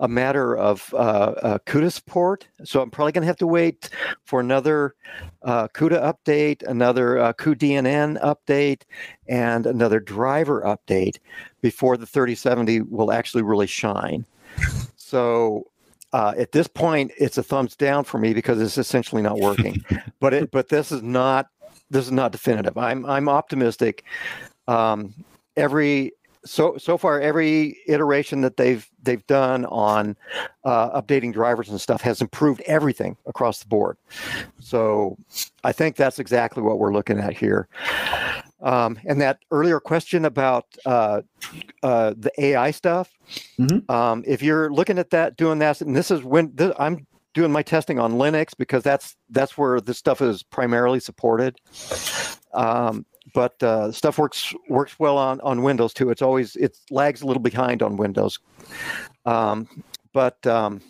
D: a matter of uh, uh, CUDA support. So I'm probably going to have to wait for another uh, CUDA update, another uh, cuDNN update, and another driver update before the 3070 will actually really shine. So uh, at this point, it's a thumbs down for me because it's essentially not working. but it, but this is not this is not definitive. I'm I'm optimistic um, every so so far every iteration that they've they've done on uh, updating drivers and stuff has improved everything across the board. So I think that's exactly what we're looking at here. Um, and that earlier question about uh, uh, the AI stuff, mm-hmm. um, if you're looking at that, doing that, and this is when this, I'm doing my testing on Linux because that's that's where this stuff is primarily supported. Um, but uh, stuff works works well on on Windows too. It's always it lags a little behind on Windows, um, but um,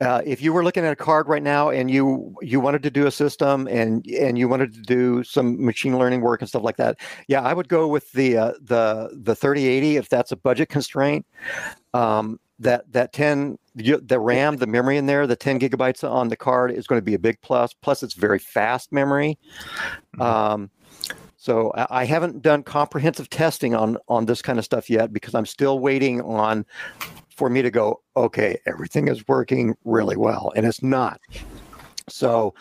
D: uh, if you were looking at a card right now and you you wanted to do a system and and you wanted to do some machine learning work and stuff like that, yeah, I would go with the uh, the the 3080 if that's a budget constraint. Um, that that 10 the RAM, the memory in there, the 10 gigabytes on the card is going to be a big plus. Plus, it's very fast memory. Mm-hmm. Um, so I haven't done comprehensive testing on on this kind of stuff yet because I'm still waiting on for me to go, okay, everything is working really well, and it's not. So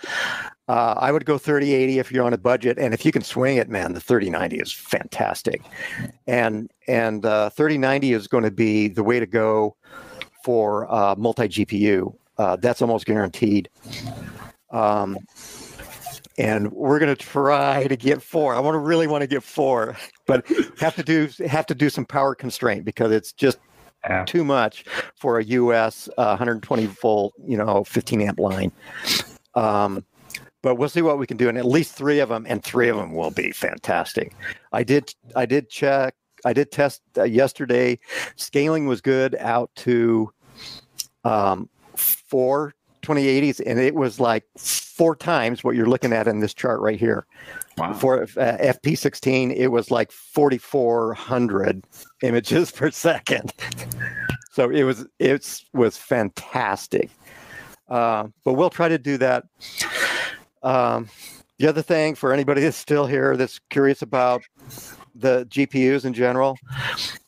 D: uh, I would go 3080 if you're on a budget, and if you can swing it, man, the 3090 is fantastic, and and uh, 3090 is going to be the way to go for uh, multi GPU. Uh, that's almost guaranteed. Um, and we're going to try to get four. I want to really want to get four, but have to do have to do some power constraint because it's just yeah. too much for a US uh, 120 volt, you know, 15 amp line. Um, but we'll see what we can do, and at least three of them, and three of them will be fantastic. I did I did check I did test uh, yesterday. Scaling was good out to um, four 2080s, and it was like four times what you're looking at in this chart right here.
A: Wow.
D: For uh, FP16, it was like 4,400 images per second. so it was it was fantastic. Uh, but we'll try to do that. Um, the other thing for anybody that's still here that's curious about the GPUs in general,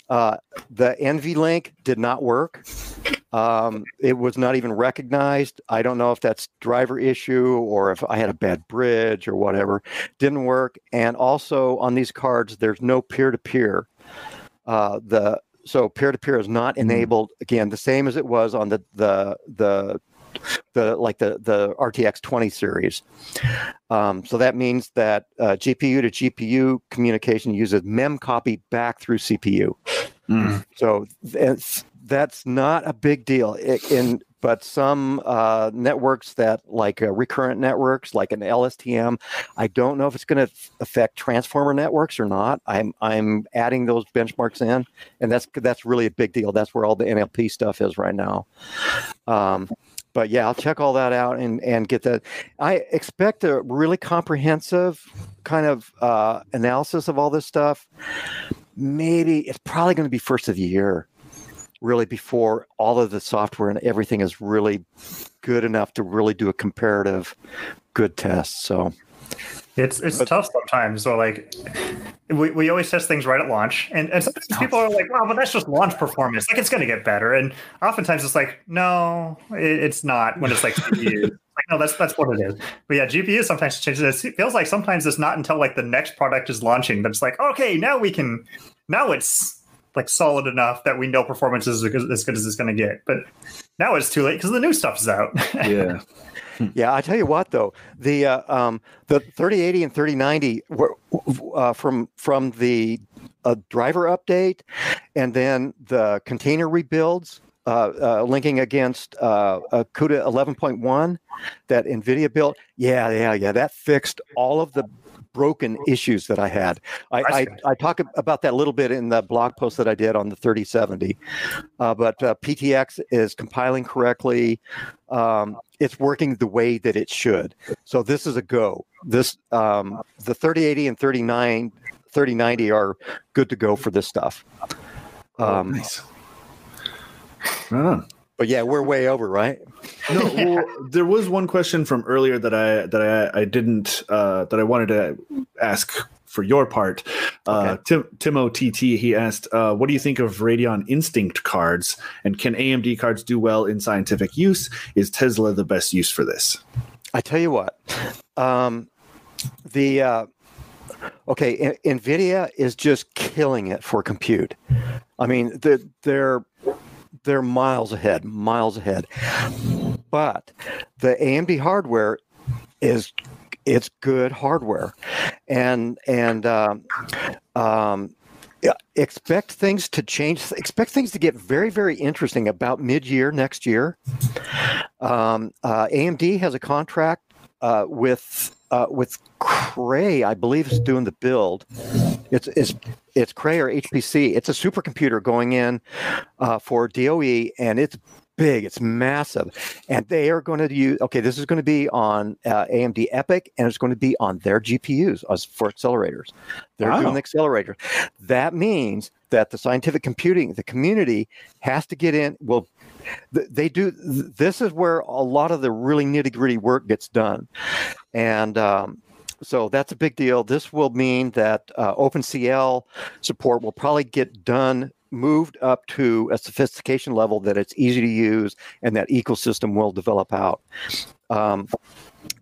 D: uh, the NVLink did not work. Um, it was not even recognized. I don't know if that's driver issue or if I had a bad bridge or whatever. Didn't work. And also on these cards, there's no peer to peer. The so peer to peer is not enabled. Again, the same as it was on the the the the like the the RTX 20 series. Um, so that means that uh, GPU to GPU communication uses mem copy back through CPU.
A: Mm.
D: So that's not a big deal. It, in but some uh, networks that like uh, recurrent networks, like an LSTM, I don't know if it's going to affect transformer networks or not. I'm I'm adding those benchmarks in, and that's that's really a big deal. That's where all the NLP stuff is right now. Um, but yeah, I'll check all that out and and get that. I expect a really comprehensive kind of uh, analysis of all this stuff. Maybe it's probably going to be first of the year, really before all of the software and everything is really good enough to really do a comparative good test. So
B: It's it's
D: But-
B: tough sometimes. So like, we, we always test things right at launch, and and sometimes people are like, "Wow, but that's just launch performance. Like it's going to get better." And oftentimes it's like, "No, it, it's not." When it's like like no, that's that's what it is. But yeah, GPU sometimes changes. It feels like sometimes it's not until like the next product is launching that it's like, okay, now we can, now it's like solid enough that we know performance is as good as, it's going to get. But now it's too late because the new stuff's out.
A: Yeah.
D: Yeah, I tell you what though, the uh, um, the 3080 and 3090 were uh, from from the uh, driver update, and then the container rebuilds. Uh, uh, linking against uh, CUDA 11.1 that NVIDIA built. Yeah, yeah, yeah. That fixed all of the broken issues that I had. I, I. I talk about that a little bit in the blog post that I did on the 3070. Uh, but uh, PTX is compiling correctly. Um, it's working the way that it should. So this is a go. This um, the 3080 and 39 3090 are good to go for this stuff. Um,
A: nice. Right on.
D: but yeah, we're way over, right?
A: No, well, there was one question from earlier that I that I I didn't uh, that I wanted to ask for your part. Uh, Tim Timo TT he asked, uh, "What do you think of Radeon Instinct cards? And can AMD cards do well in scientific use? Is Tesla the best use for this?"
D: I tell you what, um, the uh, okay, N- Nvidia is just killing it for compute. I mean, they're they're they're miles ahead, miles ahead. But the AMD hardware is it's good hardware, and and um, um, expect things to change. Expect things to get very very interesting about mid year next year. Um, uh, AMD has a contract uh, with uh, with Cray, I believe, is doing the build. It's it's it's Cray or HPC. It's a supercomputer going in uh, for DOE, and it's big. It's massive, and they are going to use. Okay, this is going to be on uh, AMD EPYC, and it's going to be on their GPUs as for accelerators. They're
A: Wow.
D: doing the accelerators. That means that the scientific computing, the community, has to get in. Well, they do. This is where a lot of the really nitty gritty work gets done, and. Um, so that's a big deal. This will mean that uh, OpenCL support will probably get done, moved up to a sophistication level that it's easy to use, and that ecosystem will develop out. Um,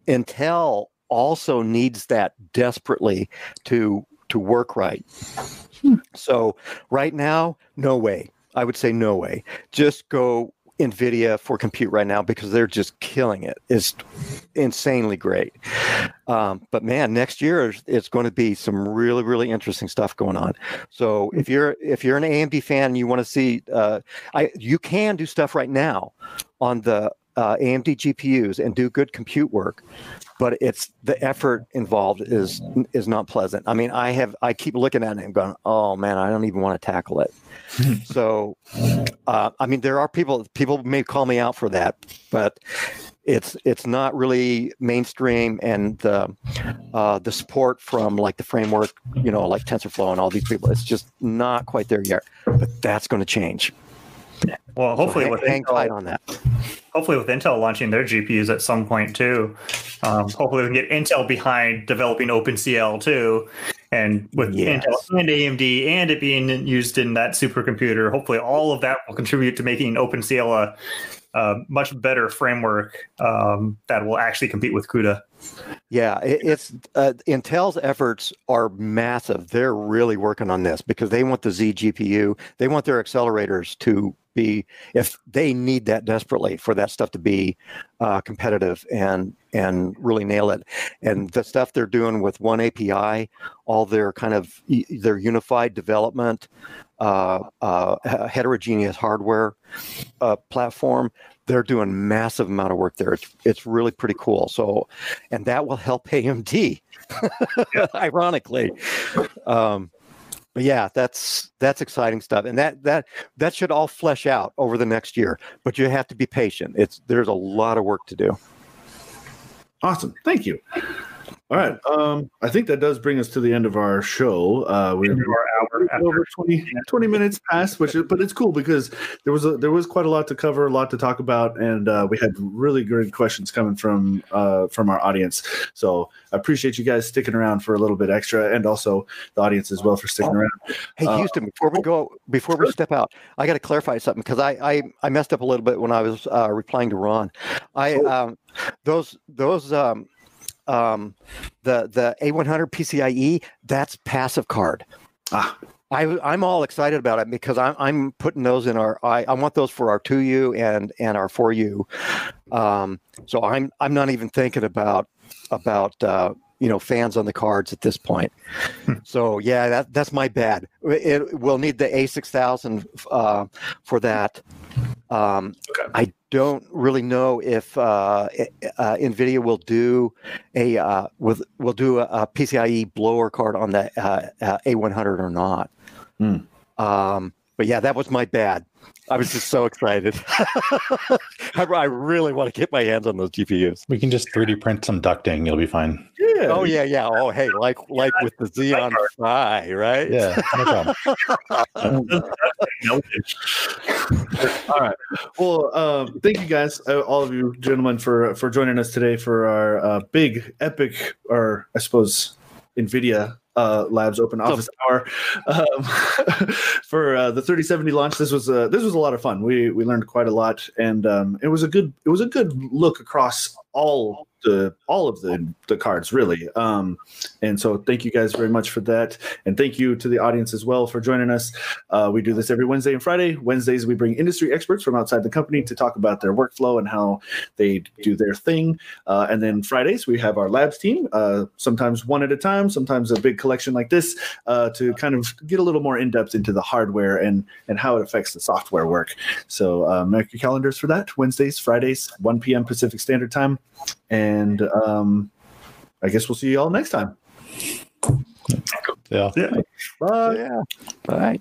D: Intel also needs that desperately to to work right. So right now, no way. I would say no way. Just go NVIDIA for compute right now because they're just killing it. It's insanely great. Um, but man, next year it's going to be some really, really interesting stuff going on. So if you're if you're an AMD fan and you want to see, uh, I you can do stuff right now on the uh, AMD GPUs and do good compute work, but it's the effort involved is is not pleasant. I mean, I have I keep looking at it and going, oh man, I don't even want to tackle it. so, uh, I mean, there are people people may call me out for that, but it's it's not really mainstream and the uh, the support from like the framework you know like tensorflow and all these people it's just not quite there yet but that's going to change
B: Well, hopefully
D: so
B: with
D: hang, hang tight
B: Intel,
D: on that
B: hopefully with Intel launching their GPUs at some point too. Um, hopefully we can get Intel behind developing OpenCL too, and with
D: Yes.
B: Intel and AMD and it being used in that supercomputer, hopefully all of that will contribute to making OpenCL a, a much better framework um, that will actually compete with CUDA.
D: Yeah, it, it's uh, Intel's efforts are massive. They're really working on this because they want the Xe GPU. They want their accelerators to be if they need that desperately for that stuff to be uh, competitive and and really nail it. And the stuff they're doing with oneAPI, all their kind of their unified development, uh, uh, heterogeneous hardware uh, platform they're doing massive amount of work there. It's it's really pretty cool. So, and that will help AMD, ironically. Um, but yeah, that's that's exciting stuff, and that that that should all flesh out over the next year. But you have to be patient. It's there's a lot of work to do.
A: Awesome. Thank you. All right. Um, I think that does bring us to the end of our show. Uh, we
B: our hour
A: over 20, 20 minutes past, which is, but it's cool because there was a, there was quite a lot to cover, a lot to talk about, and uh, we had really great questions coming from uh, from our audience. So I appreciate you guys sticking around for a little bit extra, and also the audience as well for sticking around.
D: Hey,
A: Uh,
D: Houston, before we go, before we step out, I got to clarify something because I, I I messed up a little bit when I was uh, replying to Ron. I um, those those um, um, the the A100 PCIe that's passive card.
A: Ah.
D: I, I'm all excited about it because I'm, I'm putting those in our I, I want those for our 2U and and our 4U. Um, so I'm I'm not even thinking about about uh, you know fans on the cards at this point. so yeah, that that's my bad. It, we'll need the A6000 uh, for that. Um,
A: Okay.
D: I don't really know if uh, uh, NVIDIA will do a uh, with will do a, a PCIe blower card on the uh, uh, A100 or not.
A: Hmm.
D: Um, but yeah, that was my bad. I was just so excited. I, I really want to get my hands on those GPUs.
C: We can just 3D print some ducting. You'll be fine.
A: Yeah.
D: Oh yeah, yeah. Oh hey, like like with the Xeon Phi, right?
C: Yeah, no problem.
A: All right. Well, um, thank you guys, uh, all of you gentlemen, for for joining us today for our uh, big, epic, or I suppose, NVIDIA uh, Labs Open Office Hour um, for uh, the 3070 launch. This was uh, this was a lot of fun. We we learned quite a lot, and um, it was a good it was a good look across all all of the the cards really. Um, and so thank you guys very much for that, and thank you to the audience as well for joining us. Uh, we do this every Wednesday and Friday. Wednesdays, we bring industry experts from outside the company to talk about their workflow and how they do their thing. Uh, and then Fridays, we have our labs team, uh, sometimes one at a time, sometimes a big collection like this, uh, to kind of get a little more in depth into the hardware and, and how it affects the software work. So, uh, mark your calendars for that Wednesdays, Fridays, 1 p.m. Pacific Standard Time. And um, I guess we'll see you all next time.
C: Yeah. yeah.
A: Bye.
D: Yeah. Bye.